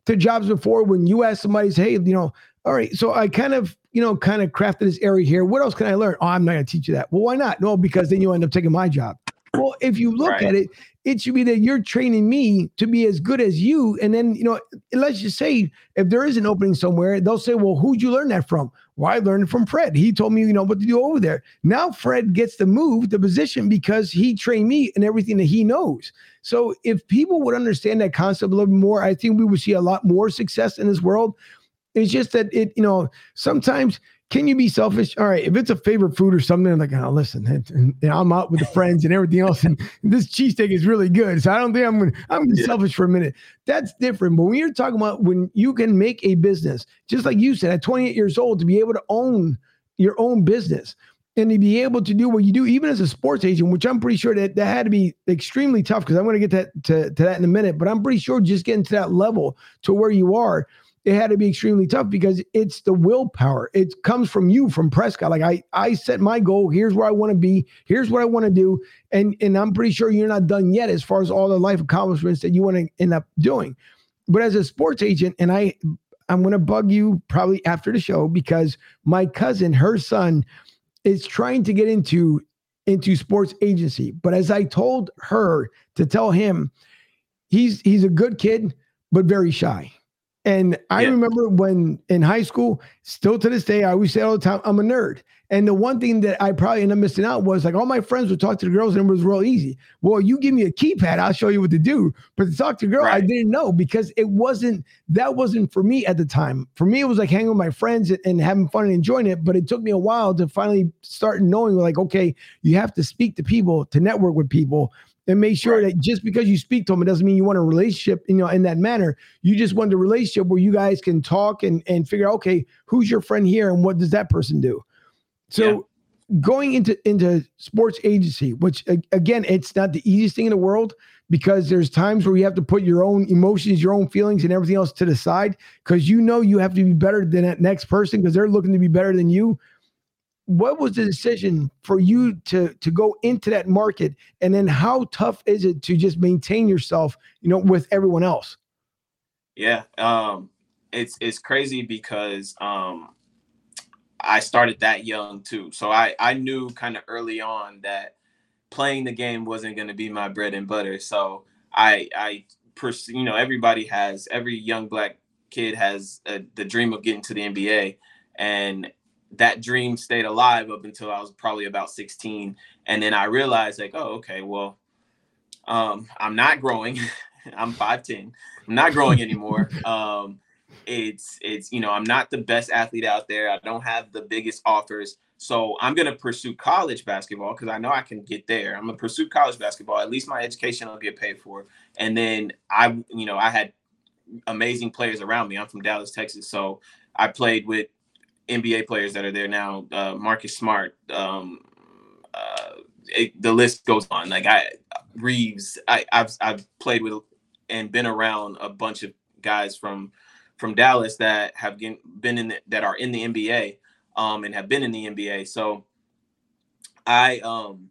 to jobs before when you ask somebody, hey, you know, all right. So I kind of, you know, kind of crafted this area here. What else can I learn? Oh, I'm not going to teach you that. Well, why not? No, because then you end up taking my job. Well, if you look right. at it, it should be that you're training me to be as good as you. And then, you know, let's just say if there is an opening somewhere, they'll say, well, who'd you learn that from? Well, I learned it from Fred. He told me, you know, what to do over there. Now Fred gets to move the position because he trained me and everything that he knows. So if people would understand that concept a little bit more, I think we would see a lot more success in this world it's just that it, you know, sometimes can you be selfish? All right, if it's a favorite food or something, like, oh, listen, and, and, and I'm out with the friends and everything else, and this cheesesteak is really good. So I don't think I'm gonna I'm gonna be yeah. selfish for a minute. That's different. But when you're talking about when you can make a business, just like you said, at 28 years old, to be able to own your own business and to be able to do what you do, even as a sports agent, which I'm pretty sure that that had to be extremely tough because I'm to get that to, to that in a minute. But I'm pretty sure just getting to that level to where you are it had to be extremely tough because it's the willpower. It comes from you, from Prescott. Like I, I set my goal. Here's where I want to be. Here's what I want to do. And and I'm pretty sure you're not done yet as far as all the life accomplishments that you want to end up doing. But as a sports agent, and I, I'm going to bug you probably after the show because my cousin, her son, is trying to get into into sports agency. But as I told her to tell him, he's he's a good kid, but very shy and I yeah. remember when in high school, still to this day, I always say all the time, I'm a nerd. And the one thing that I probably ended up missing out was like all my friends would talk to the girls and it was real easy. Well, you give me a keypad, I'll show you what to do. But to talk to a girl, right. I didn't know because it wasn't that wasn't for me at the time. For me, it was like hanging with my friends and, and having fun and enjoying it. But it took me a while to finally start knowing like, okay, you have to speak to people, to network with people and make sure right. that just because you speak to them, it doesn't mean you want a relationship, you know, in that manner. You just want a relationship where you guys can talk and and figure out, okay, who's your friend here and what does that person do? So yeah. going into into sports agency, which again, it's not the easiest thing in the world because there's times where you have to put your own emotions, your own feelings, and everything else to the side because you know you have to be better than that next person because they're looking to be better than you what was the decision for you to to go into that market? And then how tough is it to just maintain yourself you know with everyone else? Yeah um it's it's crazy because um i started that young too. So i i knew kind of early on that playing the game wasn't going to be my bread and butter. So i i you know everybody has every young black kid has a, the dream of getting to the nba and that dream stayed alive up until I was probably about 16. And then I realized like, oh, okay, well, um, I'm not growing. I'm 5'10. I'm not growing anymore. Um, it's it's you know I'm not the best athlete out there. I don't have the biggest offers. So I'm gonna pursue college basketball because I know I can get there. I'm gonna pursue college basketball. At least my education will get paid for. And then I, you know, I had amazing players around me. I'm from Dallas, Texas, so I played with NBA players that are there now. Uh, Marcus Smart, um, uh, it, the list goes on. Like I, Reeves, I, I've I've played with and been around a bunch of guys from from Dallas that have been in the, that are in the NBA um, and have been in the NBA. So I um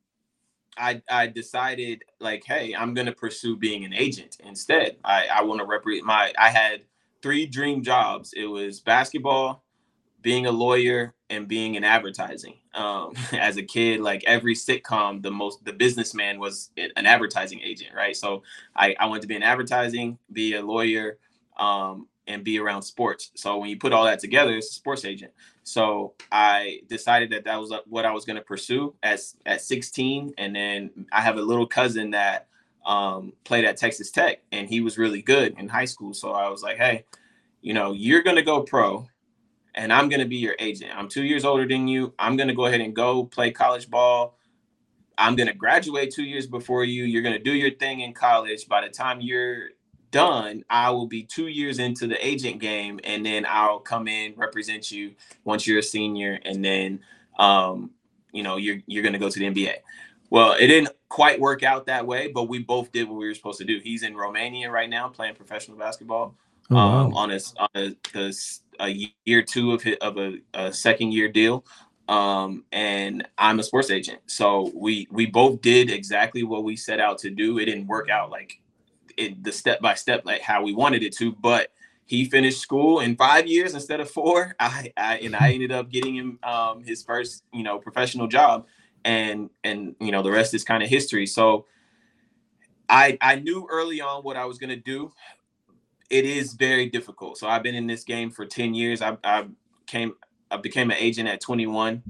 I I decided like, hey, I'm gonna pursue being an agent instead. I I want to represent my. I had three dream jobs. It was basketball, being a lawyer, and being in advertising. Um, as a kid, like every sitcom, the most the businessman was an advertising agent, right? So I I wanted to be in advertising, be a lawyer, um, and be around sports. So when you put all that together, it's a sports agent. So I decided that that was uh, what I was going to pursue as at 16, and then I have a little cousin that um, played at Texas Tech, and he was really good in high school. So I was like, hey, you know, you're going to go pro, and I'm going to be your agent. I'm two years older than you. I'm going to go ahead and go play college ball. I'm going to graduate two years before you. You're going to do your thing in college. By the time you're done, I will be two years into the agent game, and then I'll come in represent you once you're a senior, and then um, you know you're you're gonna go to the NBA. Well, it didn't quite work out that way, but we both did what we were supposed to do. He's in Romania right now playing professional basketball oh, um, on a on a, a, year two of his, of a, a second year deal. Um, and I'm a sports agent, so we we both did exactly what we set out to do. It didn't work out like it, the step by step like how we wanted it to, but he finished school in five years instead of four. I, I and I ended up getting him um, his first you know professional job, and and you know the rest is kind of history. So I I knew early on what I was gonna do. It is very difficult. So I've been in this game for ten years. I I came I became an agent at 21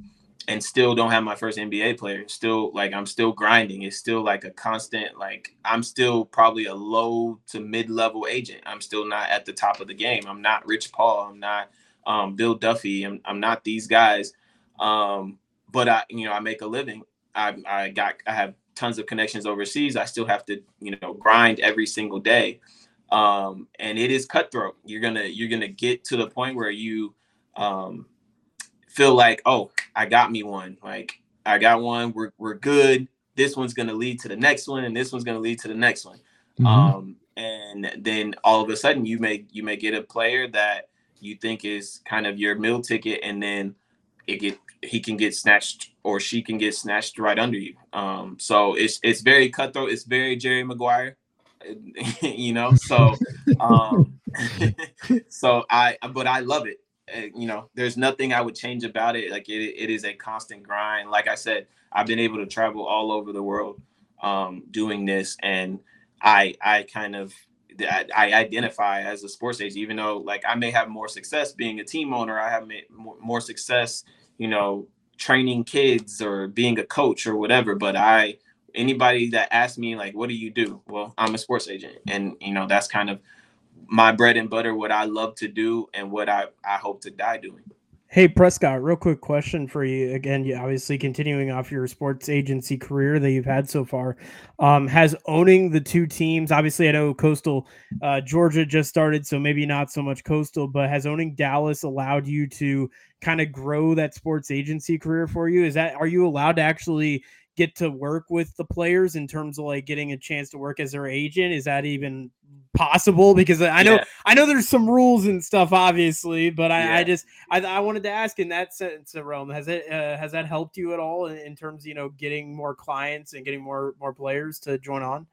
and still don't have my first NBA player. Still like I'm still grinding. It's still like a constant like I'm still probably a low to mid level agent. I'm still not at the top of the game. I'm not Rich Paul. I'm not um, Bill Duffy. I'm, I'm not these guys. Um, but I you know I make a living. I I got I have tons of connections overseas. I still have to you know grind every single day. Um, and it is cutthroat. You're gonna you're gonna get to the point where you um, feel like, oh, I got me one. Like I got one. We're we're good. This one's gonna lead to the next one, and this one's gonna lead to the next one. Mm-hmm. Um, and then all of a sudden, you may you may get a player that you think is kind of your meal ticket, and then it get he can get snatched or she can get snatched right under you. Um, so it's it's very cutthroat. It's very Jerry Maguire, you know. So um, so I but I love it. You know, there's nothing I would change about it. Like it, it is a constant grind. Like I said, I've been able to travel all over the world um, doing this, and I I kind of I, I identify as a sports agent, even though like I may have more success being a team owner. I have more, more success, you know, training kids or being a coach or whatever. But I anybody that asks me like, what do you do? Well, I'm a sports agent, and you know that's kind of my bread and butter, what I love to do, and what I, I hope to die doing. Hey Prescott, real quick question for you. Again, you obviously continuing off your sports agency career that you've had so far. Um, has owning the two teams, obviously I know Coastal uh, Georgia just started, so maybe not so much Coastal, but has owning Dallas allowed you to kind of grow that sports agency career for you? Is that are you allowed to actually get to work with the players in terms of like getting a chance to work as their agent? Is that even possible? Because I know yeah. I know there's some rules and stuff, obviously, but I, yeah. I just I, I, wanted to ask in that sense, Rome, has it uh, has that helped you at all in, in terms of you know getting more clients and getting more more players to join on?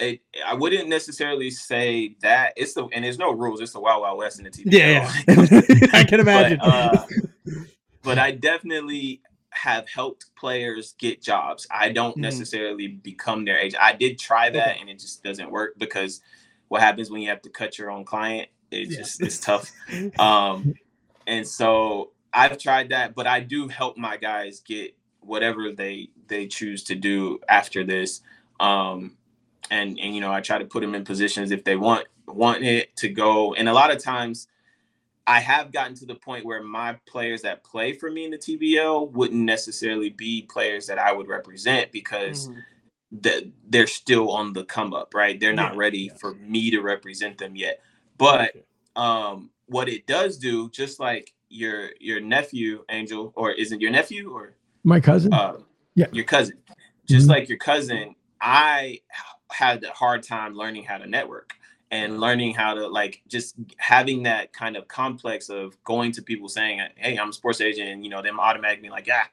It, I wouldn't necessarily say that it's the and there's no rules. It's the Wild Wild West in the TV. Yeah, yeah. I can imagine. But, uh, but I definitely have helped players get jobs. I don't mm-hmm. necessarily become their agent. I did try that okay. and it just doesn't work because what happens when you have to cut your own client? It's yeah. just it's tough. Um, and so I've tried that, but I do help my guys get whatever they they choose to do after this. Um, and and you know I try to put them in positions if they want want it to go. And a lot of times, I have gotten to the point where my players that play for me in the TBL wouldn't necessarily be players that I would represent because mm-hmm. that they're still on the come up, right? They're not yeah, ready yeah. for me to represent them yet. But um, what it does do, just like your your nephew Angel, or isn't your nephew or my cousin? Uh, yeah, your cousin. Just mm-hmm. like your cousin, I had a hard time learning how to network and learning how to like just having that kind of complex of going to people saying, "Hey, I'm a sports agent," and you know them automatically like, "Yeah,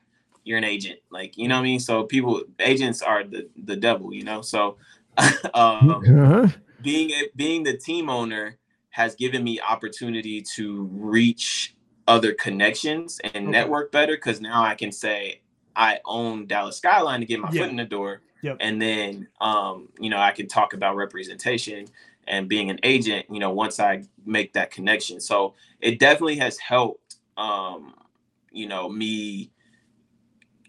you're an agent," like you know what I mean. So people, agents are the the devil, you know. So um, uh-huh. being a, being the team owner has given me opportunity to reach other connections and okay. network better because now I can say I own Dallas Skyline to get my yeah. foot in the door. Yep. And then, um, you know, I can talk about representation and being an agent, you know, once I make that connection. So it definitely has helped, um, you know, me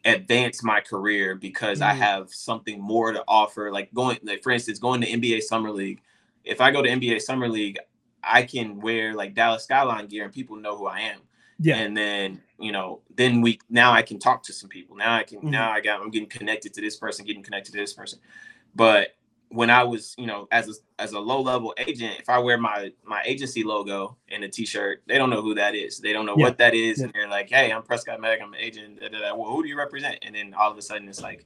advance my career because mm-hmm. I have something more to offer. Like going, like for instance, going to NBA Summer League. If I go to NBA Summer League, I can wear like Dallas Skyline gear and people know who I am. Yeah. And then, you know, then we now I can talk to some people. Now I can mm-hmm. now I got I'm getting connected to this person, getting connected to this person. But when I was, you know, as a as a low level agent, if I wear my my agency logo in a t-shirt, they don't know who that is. They don't know yeah. what that is, yeah. and they're like, "Hey, I'm Prescott Meg. I'm an agent. Da, da, da. Well, who do you represent?" And then all of a sudden, it's like,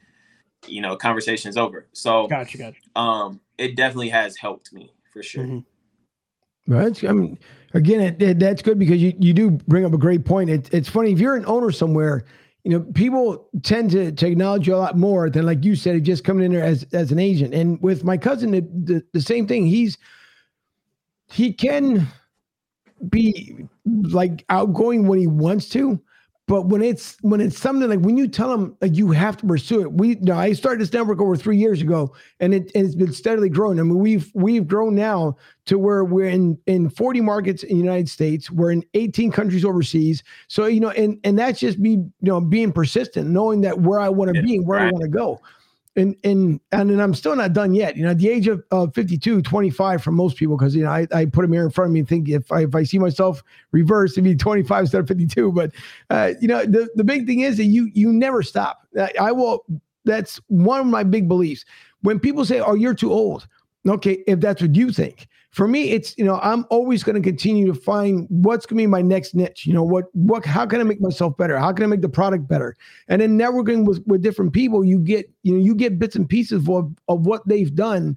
you know, conversation's over. So, gotcha, gotcha. Um, it definitely has helped me for sure. Mm-hmm. Right. I mean, again, it, it, that's good because you you do bring up a great point. It, it's funny if you're an owner somewhere you know, people tend to, acknowledge you a lot more than, like you said, just coming in there as as an agent. And with my cousin, the, the, the same thing. He's he can be like outgoing when he wants to, but when it's when it's something like when you tell them like you have to pursue it, we know, I started this network over three years ago, and it and it's been steadily growing. I mean, we've we've grown now to where we're in in 40 markets in the United States, we're in 18 countries overseas. So you know, and and that's just me, you know, being persistent, knowing that where I want to be and where right. I want to go and and and I'm still not done yet. You know, at the age of uh, 52, 25 for most people, because you know I, I put a mirror in front of me and think if I if I see myself reverse, it'd be 25 instead of 52. But uh, you know, the the big thing is that you you never stop. I, I will. That's one of my big beliefs. When people say, "Oh, you're too old," okay, if that's what you think, for me, it's you know I'm always going to continue to find what's going to be my next niche. You know what what how can I make myself better? How can I make the product better? And then networking with with different people, you get you know you get bits and pieces of of what they've done.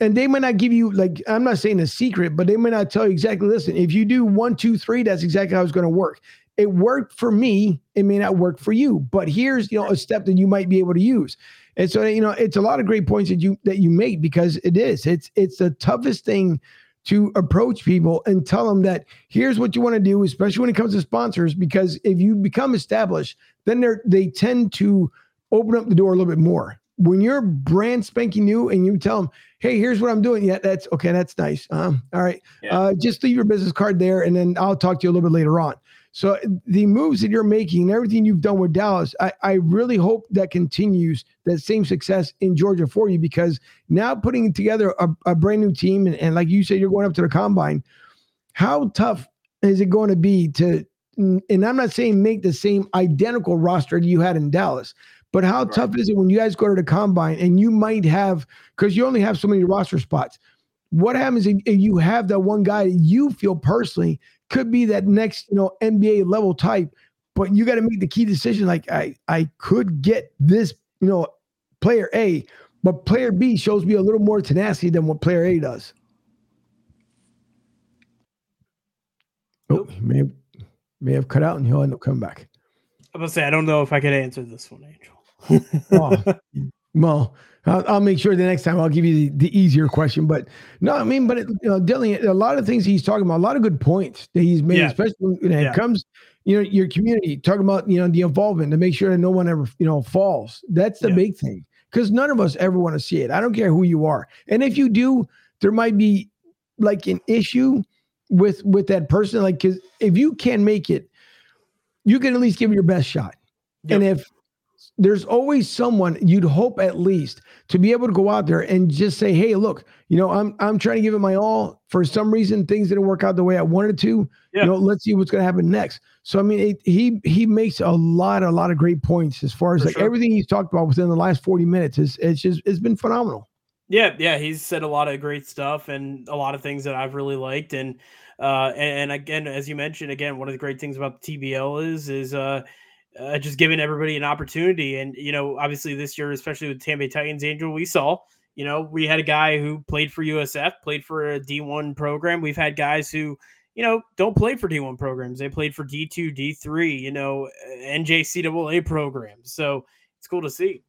And they may not give you like I'm not saying a secret, but they may not tell you exactly. Listen, if you do one, two, three, that's exactly how it's going to work. It worked for me. It may not work for you, but here's you know a step that you might be able to use. And so, you know, it's a lot of great points that you that you make because it is. It's it's the toughest thing to approach people and tell them that here's what you want to do, especially when it comes to sponsors, because if you become established, then they they tend to open up the door a little bit more. When you're brand spanking new and you tell them, hey, here's what I'm doing. Yeah, that's okay. That's nice. Um, all right. Yeah. Uh, just leave your business card there and then I'll talk to you a little bit later on. So the moves that you're making and everything you've done with Dallas, I, I really hope that continues that same success in Georgia for you because now putting together a, a brand new team and, and like you said, you're going up to the combine. How tough is it going to be to and I'm not saying make the same identical roster you had in Dallas, but how right. tough is it when you guys go to the combine and you might have because you only have so many roster spots? What happens if, if you have that one guy that you feel personally could be that next, you know, NBA level type, but you got to make the key decision. Like I, I could get this, you know, player A, but player B shows me a little more tenacity than what player A does. Oh, may have, may have cut out and he'll end up coming back. I'm gonna say I don't know if I could answer this one, Angel. oh, well, I'll, I'll, make sure the next time I'll give you the, the easier question. But no, I mean, but it, you know, Dylan, a lot of things he's talking about, a lot of good points that he's made, yeah. especially when it yeah. comes, you know, your community talking about, you know, the involvement to make sure that no one ever, you know, falls. That's the yeah. big thing because none of us ever want to see it. I don't care who you are, and if you do, there might be like an issue with with that person. Like, because if you can make it, you can at least give your best shot. Yep. And if there's always someone you'd hope at least to be able to go out there and just say, "Hey, look, you know, I'm I'm trying to give it my all. For some reason, things didn't work out the way I wanted to. Yeah. You know, let's see what's going to happen next." So I mean, it, he he makes a lot a lot of great points as far as For like sure. everything he's talked about within the last 40 minutes is it's just it's been phenomenal. Yeah, yeah, he's said a lot of great stuff and a lot of things that I've really liked and uh and, and again as you mentioned again one of the great things about the TBL is is uh uh, just giving everybody an opportunity. And, you know, obviously this year, especially with Tampa Titans Angel, we saw, you know, we had a guy who played for USF, played for a D1 program. We've had guys who, you know, don't play for D1 programs. They played for D2, D3, you know, NJCAA programs. So it's cool to see.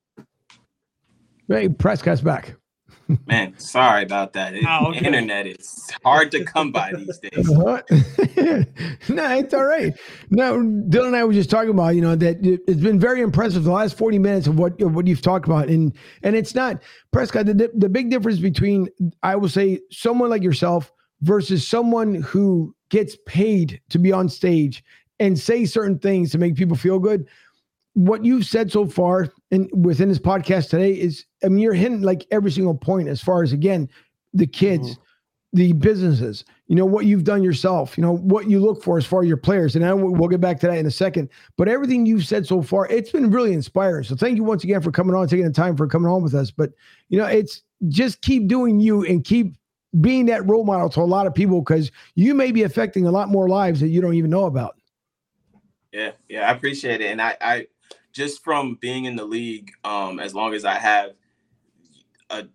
Hey, Prescott's back. Man, sorry about that. It, oh, okay. Internet is hard to come by these days. no, it's all right. No, Dylan and I were just talking about, you know, that it's been very impressive the last 40 minutes of what what you've talked about. And and it's not Prescott, the, the big difference between I will say someone like yourself versus someone who gets paid to be on stage and say certain things to make people feel good what you've said so far and within this podcast today is I mean you're hitting like every single point as far as again the kids, mm-hmm. the businesses, you know what you've done yourself, you know what you look for as far as your players, and I we'll get back to that in a second. But everything you've said so far, it's been really inspiring. So thank you once again for coming on, taking the time for coming on with us. But you know it's just keep doing you and keep being that role model to a lot of people because you may be affecting a lot more lives that you don't even know about. Yeah, yeah, I appreciate it, and I, I just from being in the league um, as long as I have a,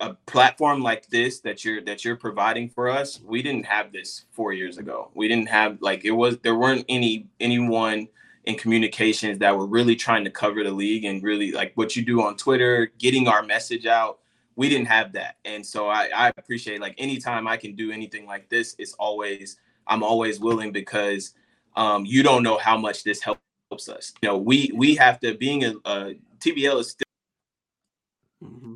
a platform like this that you're that you're providing for us, we didn't have this four years ago. We didn't have like it was there weren't any anyone in communications that were really trying to cover the league and really like what you do on Twitter, getting our message out. We didn't have that. And so I, I appreciate like anytime I can do anything like this, it's always I'm always willing because um, you don't know how much this helps helps us. You know, we we have to being a, a TBL is still. Mm-hmm.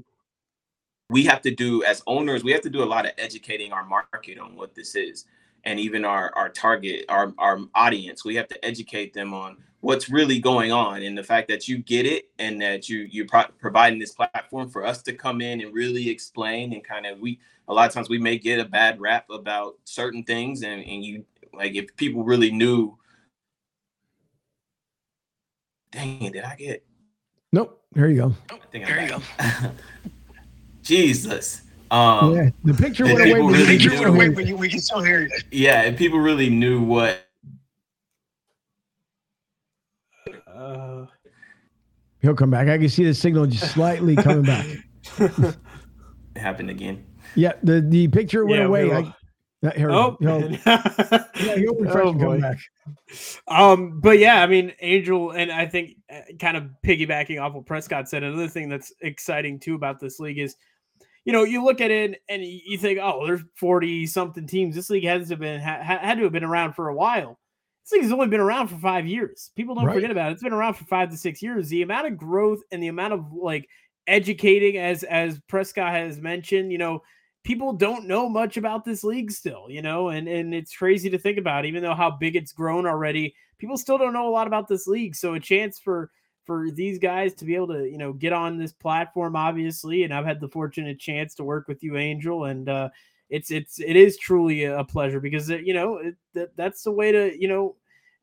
We have to do as owners. We have to do a lot of educating our market on what this is, and even our our target, our our audience. We have to educate them on what's really going on and the fact that you get it and that you you're pro- providing this platform for us to come in and really explain and kind of we a lot of times we may get a bad rap about certain things and, and you like if people really knew Dang it, did I get? Nope. There you go. I think there you go. Jesus. Um, yeah, the picture went away. Really the picture went away, but you, we can still hear you. Yeah, and people really knew what. Uh, He'll come back. I can see the signal just slightly coming back. it happened again. Yeah, the the picture went yeah, away. I, here oh, he'll, yeah, he'll refresh oh, and come back. Um, but yeah, I mean, Angel, and I think uh, kind of piggybacking off what Prescott said, another thing that's exciting too about this league is, you know, you look at it and you think, oh, there's 40 something teams. This league has to been ha- had to have been around for a while. This league has only been around for five years. People don't right. forget about it. It's been around for five to six years. The amount of growth and the amount of like educating, as as Prescott has mentioned, you know, people don't know much about this league still, you know, and and it's crazy to think about. Even though how big it's grown already, people still don't know a lot about this league. So a chance for for these guys to be able to you know get on this platform, obviously, and I've had the fortunate chance to work with you, Angel, and uh, it's it's it is truly a pleasure because uh, you know it, that that's the way to you know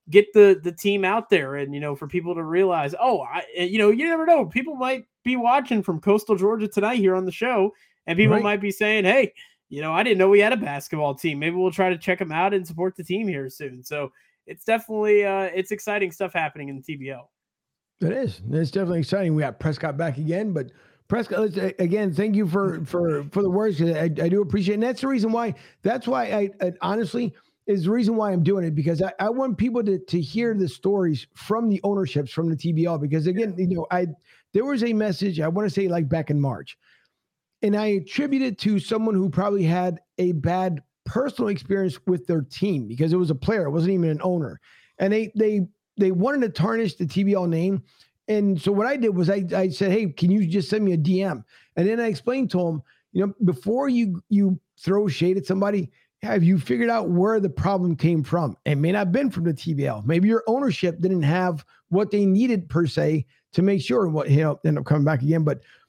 get the the team out there and you know for people to realize oh I you know you never know people might be watching from coastal Georgia tonight here on the show and people right. might be saying, hey, you know, I didn't know we had a basketball team. Maybe we'll try to check them out and support the team here soon. So it's definitely uh, it's exciting stuff happening in the TBL. It is. It's definitely exciting. We got Prescott back again, but Prescott again. Thank you for for for the words. I, I do appreciate, it. and that's the reason why. That's why I, I honestly is the reason why I'm doing it because I, I want people to to hear the stories from the ownerships from the TBL because again, you know, I there was a message I want to say like back in March and I attribute it to someone who probably had a bad personal experience with their team because it was a player, it wasn't even an owner. And they they they wanted to tarnish the TBL name. And so what I did was I, I said, Hey, can you just send me a DM? And then I explained to him, you know, before you you throw shade at somebody, have you figured out where the problem came from? It may not have been from the TBL. Maybe your ownership didn't have what they needed per se to make sure what he'll end up coming back again. But you know,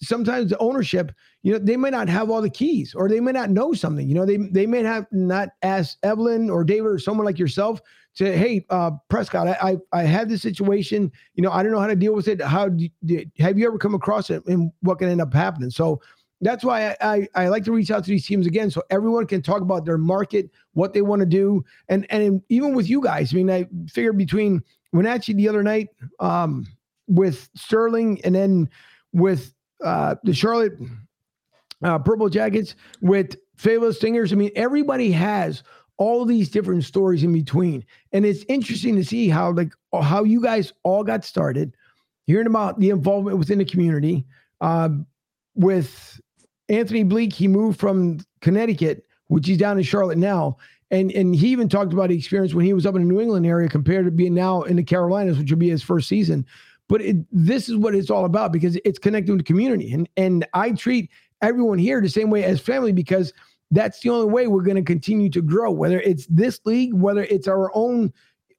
sometimes the ownership, you know, they may not have all the keys or they may not know something. You know, they they may have not asked Evelyn or David or someone like yourself to, hey, uh, Prescott, I, I I had this situation. You know, I don't know how to deal with it. How do have you ever come across it and what can end up happening? So that's why I, I, I like to reach out to these teams again, so everyone can talk about their market, what they want to do, and and even with you guys. I mean, I figured between Wenatchee the other night, um, with Sterling, and then with uh, the Charlotte uh, Purple Jackets with Fayetteville Stingers. I mean, everybody has all these different stories in between, and it's interesting to see how like how you guys all got started, hearing about the involvement within the community. Uh, with Anthony Bleak, he moved from Connecticut, which he's down in Charlotte now. And and he even talked about the experience when he was up in the New England area compared to being now in the Carolinas, which would be his first season. But it, this is what it's all about because it's connecting with the community. And and I treat everyone here the same way as family because that's the only way we're going to continue to grow. Whether it's this league, whether it's our own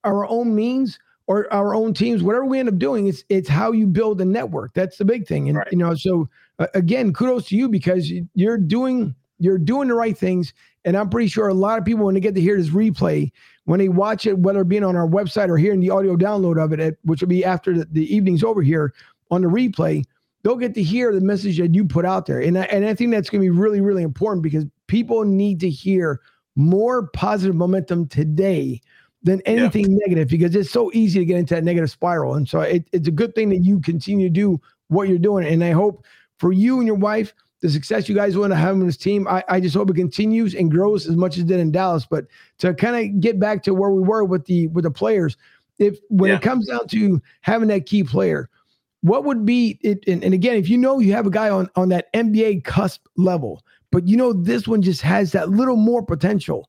our own means or our own teams, whatever we end up doing, it's it's how you build a network. That's the big thing. And right. you know, so uh, again, kudos to you because you're doing you're doing the right things. And I'm pretty sure a lot of people, when they get to hear this replay, when they watch it, whether it being on our website or hearing the audio download of it, which will be after the, the evening's over here on the replay, they'll get to hear the message that you put out there. And I, and I think that's going to be really, really important because people need to hear more positive momentum today than anything yeah. negative because it's so easy to get into that negative spiral. And so it, it's a good thing that you continue to do what you're doing. And I hope for you and your wife, the success you guys want to have in this team, I, I just hope it continues and grows as much as it did in Dallas. But to kind of get back to where we were with the with the players, if when yeah. it comes down to having that key player, what would be it? And, and again, if you know you have a guy on on that NBA cusp level, but you know this one just has that little more potential.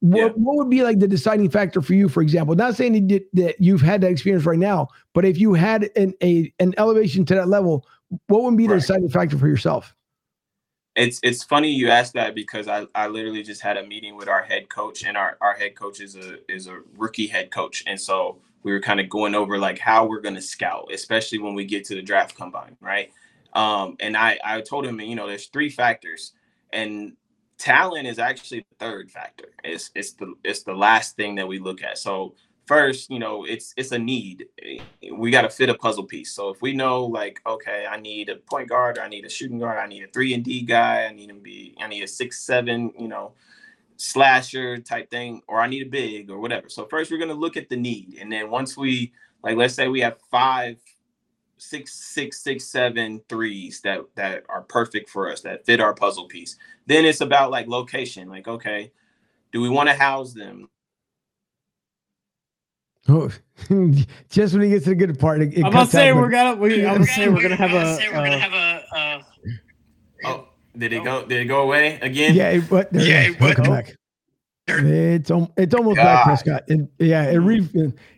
What, yeah. what would be like the deciding factor for you, for example? Not saying that, that you've had that experience right now, but if you had an a an elevation to that level, what would be the right. deciding factor for yourself? It's it's funny you asked that because I, I literally just had a meeting with our head coach and our, our head coach is a is a rookie head coach and so we were kind of going over like how we're gonna scout, especially when we get to the draft combine, right? Um, and I I told him you know there's three factors and talent is actually the third factor. It's it's the it's the last thing that we look at. So first, you know, it's it's a need. We got to fit a puzzle piece. So if we know, like, okay, I need a point guard, I need a shooting guard, I need a three and D guy, I need him be, I need a six seven, you know, slasher type thing, or I need a big or whatever. So first, we're gonna look at the need, and then once we, like, let's say we have five, six, six, six, seven threes that that are perfect for us that fit our puzzle piece. Then it's about like location, like, okay. Do we want to house them? Oh, just when he gets to the good part, it, it I'm gonna say we're gonna. We, I'm gonna say we're gonna have a. We're gonna have a. Uh, oh, did it go? Did it go away again? Yeah, it, what? Yeah, it, what? Come back. It's it's almost God. back, Prescott. It, yeah, it re,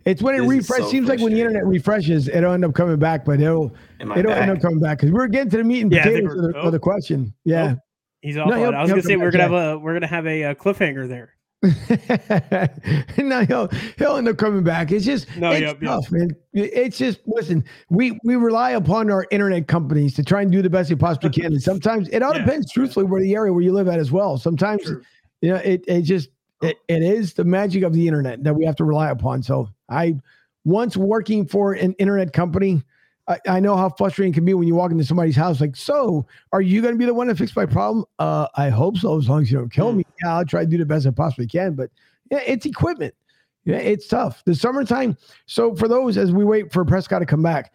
it's when it refreshes. So Seems like when the internet refreshes, it'll end up coming back, but it'll it'll back? end up coming back because we're getting to the meat and yeah, potatoes of the, of the, question. Yeah, oh, he's off. No, I was gonna say we're gonna have a we're gonna have a, a cliffhanger there. no, he'll he'll end up coming back. It's just no, it's yep, tough, yep. man. It's just listen. We we rely upon our internet companies to try and do the best they possibly can, and sometimes it all yeah. depends, truthfully, where the area where you live at as well. Sometimes, you know, it it just it, it is the magic of the internet that we have to rely upon. So I once working for an internet company I, I know how frustrating it can be when you walk into somebody's house. Like, so are you going to be the one to fix my problem? Uh, I hope so. As long as you don't kill me, yeah, I'll try to do the best I possibly can. But yeah, it's equipment. Yeah, it's tough. The summertime. So for those, as we wait for Prescott to come back,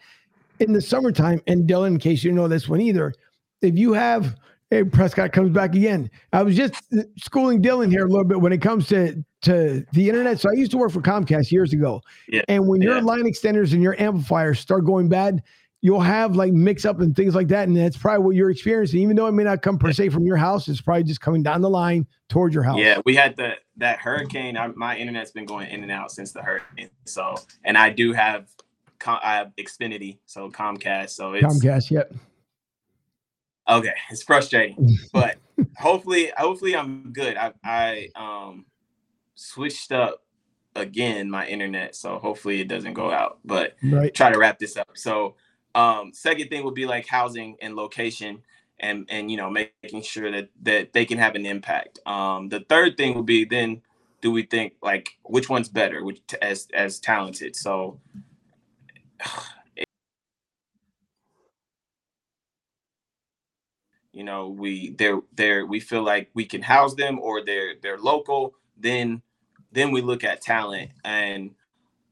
in the summertime, and Dylan, in case you know this one either, if you have Hey, Prescott comes back again. I was just uh, schooling Dylan here a little bit when it comes to to the internet. So I used to work for Comcast years ago. Yeah. And when your yeah. line extenders and your amplifiers start going bad, you'll have like mix up and things like that. And that's probably what you're experiencing. Even though it may not come per se from your house, it's probably just coming down the line towards your house. Yeah, we had the that hurricane. I, my internet's been going in and out since the hurricane. So, and I do have I have Xfinity, so Comcast. So it's Comcast. Yep. Okay, it's frustrating, but hopefully, hopefully I'm good. I I um switched up again my internet, so hopefully it doesn't go out. But right. try to wrap this up. So um, second thing would be like housing and location and and you know making sure that that they can have an impact. Um, the third thing would be then do we think like which one's better which as as talented so you know we they're they're we feel like we can house them or they're they're local then then we look at talent. And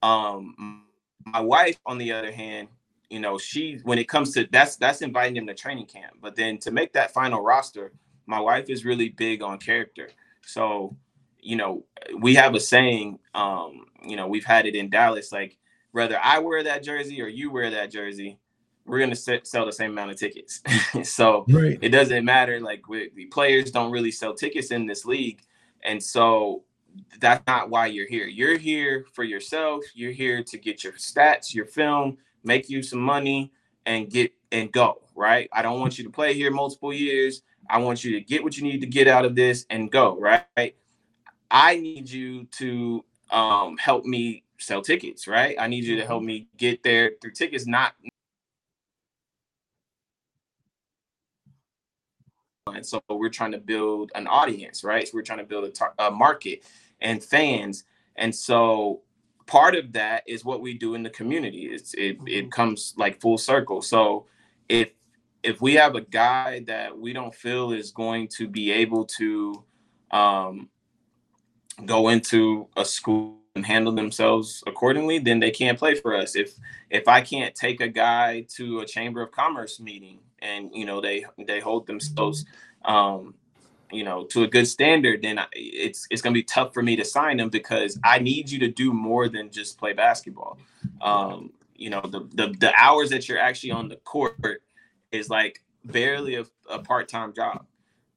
um my wife on the other hand you know she when it comes to that's that's inviting them to training camp. But then to make that final roster my wife is really big on character. So you know we have a saying um you know we've had it in dallas like whether i wear that jersey or you wear that jersey we're going to sell the same amount of tickets. so right. it doesn't matter. Like we, the players don't really sell tickets in this league. And so that's not why you're here. You're here for yourself. You're here to get your stats, your film, make you some money and get and go, right? I don't want you to play here multiple years. I want you to get what you need to get out of this and go, right? I need you to um, help me sell tickets, right? I need you to help mm-hmm. me get there through tickets, not And so we're trying to build an audience, right? So we're trying to build a, tar- a market and fans. And so part of that is what we do in the community. It's it mm-hmm. it comes like full circle. So if if we have a guy that we don't feel is going to be able to um, go into a school and handle themselves accordingly, then they can't play for us. If if I can't take a guy to a chamber of commerce meeting and you know they they hold themselves um, you know to a good standard, then it's it's gonna be tough for me to sign them because I need you to do more than just play basketball. Um, you know the, the the hours that you're actually on the court is like barely a, a part-time job.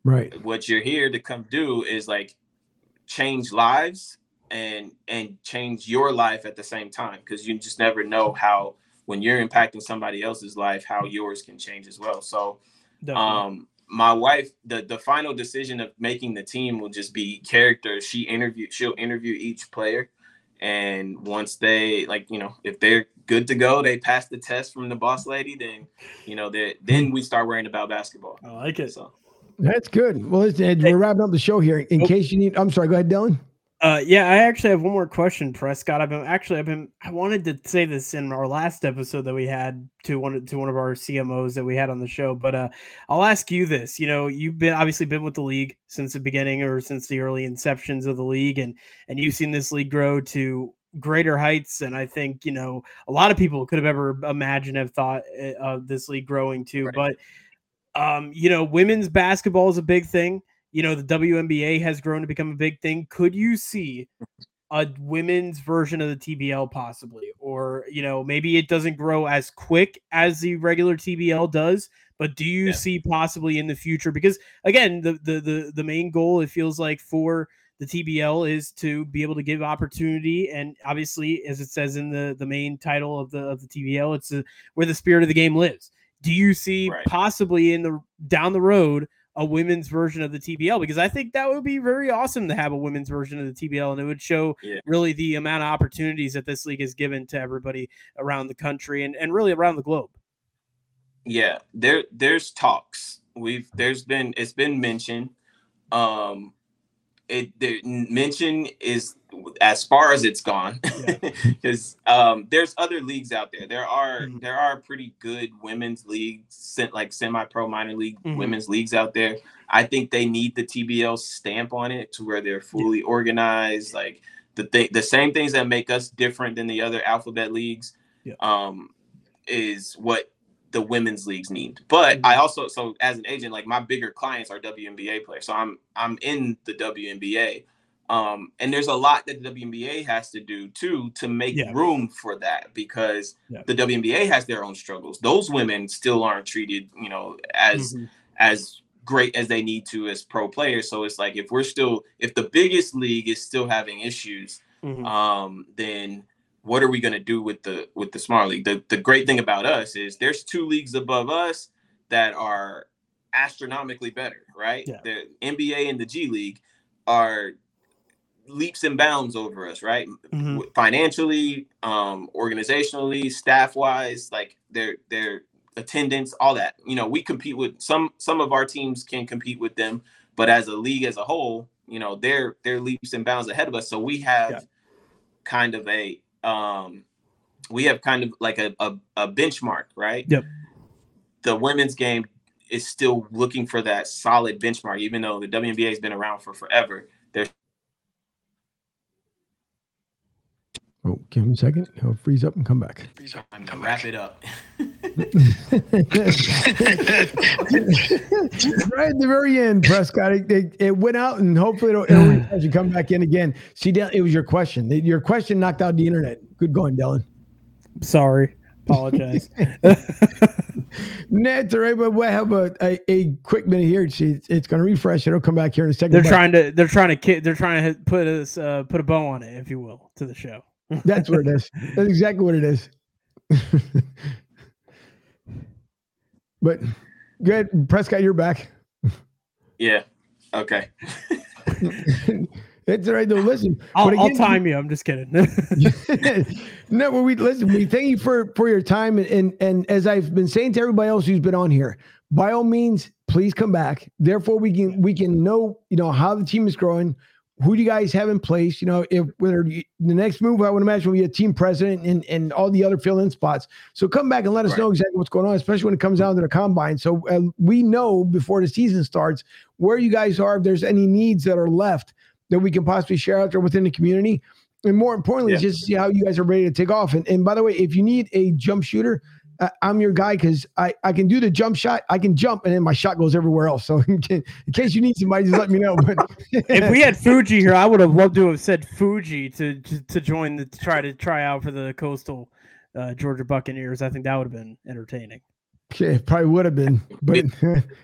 Right. What you're here to come do is like change lives and and change your life at the same time because you just never know how when you're impacting somebody else's life how yours can change as well. So Definitely. um my wife the the final decision of making the team will just be character. She interview she'll interview each player. And once they like you know if they're good to go they pass the test from the boss lady then you know that then we start worrying about basketball. I like it. So that's good. Well listen, we're wrapping up the show here. In oh. case you need i'm sorry go ahead dylan uh, yeah, I actually have one more question, Prescott. I've been actually I've been I wanted to say this in our last episode that we had to one to one of our CMOs that we had on the show, but uh, I'll ask you this. You know, you've been obviously been with the league since the beginning or since the early inceptions of the league, and and you've seen this league grow to greater heights and i think you know a lot of people could have ever imagined have thought eh, of this league growing too right. but um you know women's basketball is a big thing you know, the WNBA has grown to become a big thing. Could you see a women's version of the TBL possibly? Or, you know, maybe it doesn't grow as quick as the regular TBL does, but do you yeah. see possibly in the future? Because again, the, the the the main goal it feels like for the TBL is to be able to give opportunity, and obviously, as it says in the the main title of the of the TBL, it's a, where the spirit of the game lives. Do you see right. possibly in the down the road a women's version of the TBL because I think that would be very awesome to have a women's version of the TBL and it would show yeah. really the amount of opportunities that this league has given to everybody around the country and, and really around the globe. Yeah, there there's talks. We've there's been it's been mentioned. Um it the mention is as far as it's gone because yeah. um, there's other leagues out there there are mm-hmm. there are pretty good women's leagues like semi-pro minor league mm-hmm. women's leagues out there i think they need the tbl stamp on it to where they're fully yeah. organized like the thing the same things that make us different than the other alphabet leagues yeah. um is what the women's leagues need. But mm-hmm. I also so as an agent, like my bigger clients are WNBA players. So I'm I'm in the WNBA. Um, and there's a lot that the WNBA has to do too to make yeah. room for that because yeah. the WNBA has their own struggles. Those women still aren't treated, you know, as mm-hmm. as great as they need to as pro players. So it's like if we're still if the biggest league is still having issues, mm-hmm. um, then what are we going to do with the with the smart league? The the great thing about us is there's two leagues above us that are astronomically better, right? Yeah. The NBA and the G League are leaps and bounds over us, right? Mm-hmm. Financially, um, organizationally, staff wise, like their their attendance, all that. You know, we compete with some some of our teams can compete with them, but as a league as a whole, you know, they're they're leaps and bounds ahead of us. So we have yeah. kind of a um we have kind of like a, a, a benchmark, right? Yep. The women's game is still looking for that solid benchmark, even though the WNBA has been around for forever. There's Oh, give him a second. He'll freeze up and come back. Freeze up and come wrap back. it up. right at the very end, Prescott. It, it, it went out, and hopefully it'll, it'll you come back in again. See, it was your question. Your question knocked out the internet. Good going, Dylan. Sorry. Apologize. Ned, right, but we'll have a, a, a, quick minute here. It's, it's going to refresh. It'll come back here in a second. They're trying to they're trying to they're trying to put us uh, put a bow on it, if you will, to the show. That's what it is. That's exactly what it is. but good, Prescott, you're back. Yeah. Okay. It's all right though. Listen, I'll, again, I'll time you. I'm just kidding. no, well, we listen. We thank you for for your time, and, and and as I've been saying to everybody else who's been on here, by all means, please come back. Therefore, we can we can know you know how the team is growing. Who do you guys have in place? You know, if whether you, the next move, I would imagine will be a team president and and all the other fill in spots. So come back and let us right. know exactly what's going on, especially when it comes down to the combine. So uh, we know before the season starts where you guys are. If there's any needs that are left that we can possibly share out there within the community. And more importantly, yeah. just see how you guys are ready to take off. And, and by the way, if you need a jump shooter, uh, I'm your guy because I, I can do the jump shot. I can jump, and then my shot goes everywhere else. So in, case, in case you need somebody, just let me know. But if we had Fuji here, I would have loved to have said Fuji to to, to join the to try to try out for the Coastal uh, Georgia Buccaneers. I think that would have been entertaining. Okay, probably would have been, but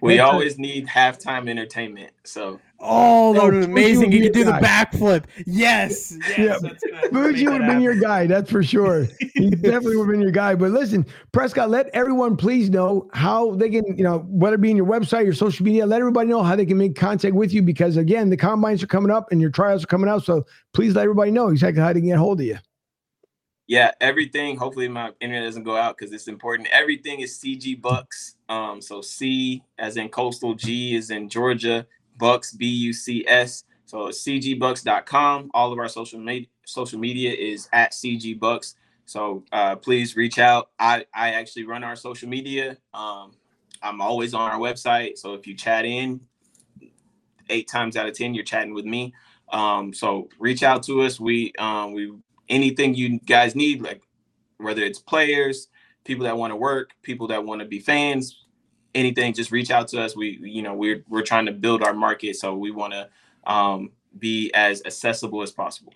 we always need halftime entertainment. So Oh, that would have been amazing. You could do the backflip. Yes. yes yeah. Fuji would have been your guy. That's for sure. he definitely would have been your guy. But listen, Prescott, let everyone please know how they can, you know, whether it be in your website, your social media, let everybody know how they can make contact with you because, again, the combines are coming up and your trials are coming out. So please let everybody know exactly how to get hold of you. Yeah, everything. Hopefully, my internet doesn't go out because it's important. Everything is CG Bucks. Um, so C as in coastal, G is in Georgia, Bucks, B U C S. So cgbucks.com. All of our social media social media is at cgbucks. So uh, please reach out. I, I actually run our social media. Um, I'm always on our website. So if you chat in, eight times out of ten, you're chatting with me. Um, so reach out to us. We um, we anything you guys need, like whether it's players, people that want to work, people that want to be fans, anything, just reach out to us. We, you know, we're we're trying to build our market, so we want to um, be as accessible as possible.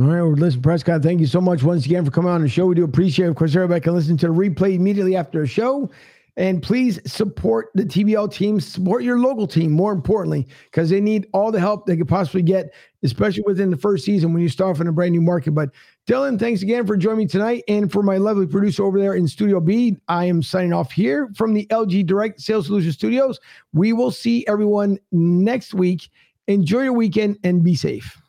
All right, well, listen, Prescott, thank you so much once again for coming on the show. We do appreciate it. Of course, everybody can listen to the replay immediately after the show. And please support the TBL team, support your local team, more importantly, because they need all the help they could possibly get, especially within the first season when you start off in a brand new market. But Dylan, thanks again for joining me tonight. And for my lovely producer over there in Studio B, I am signing off here from the LG Direct Sales Solution Studios. We will see everyone next week. Enjoy your weekend and be safe.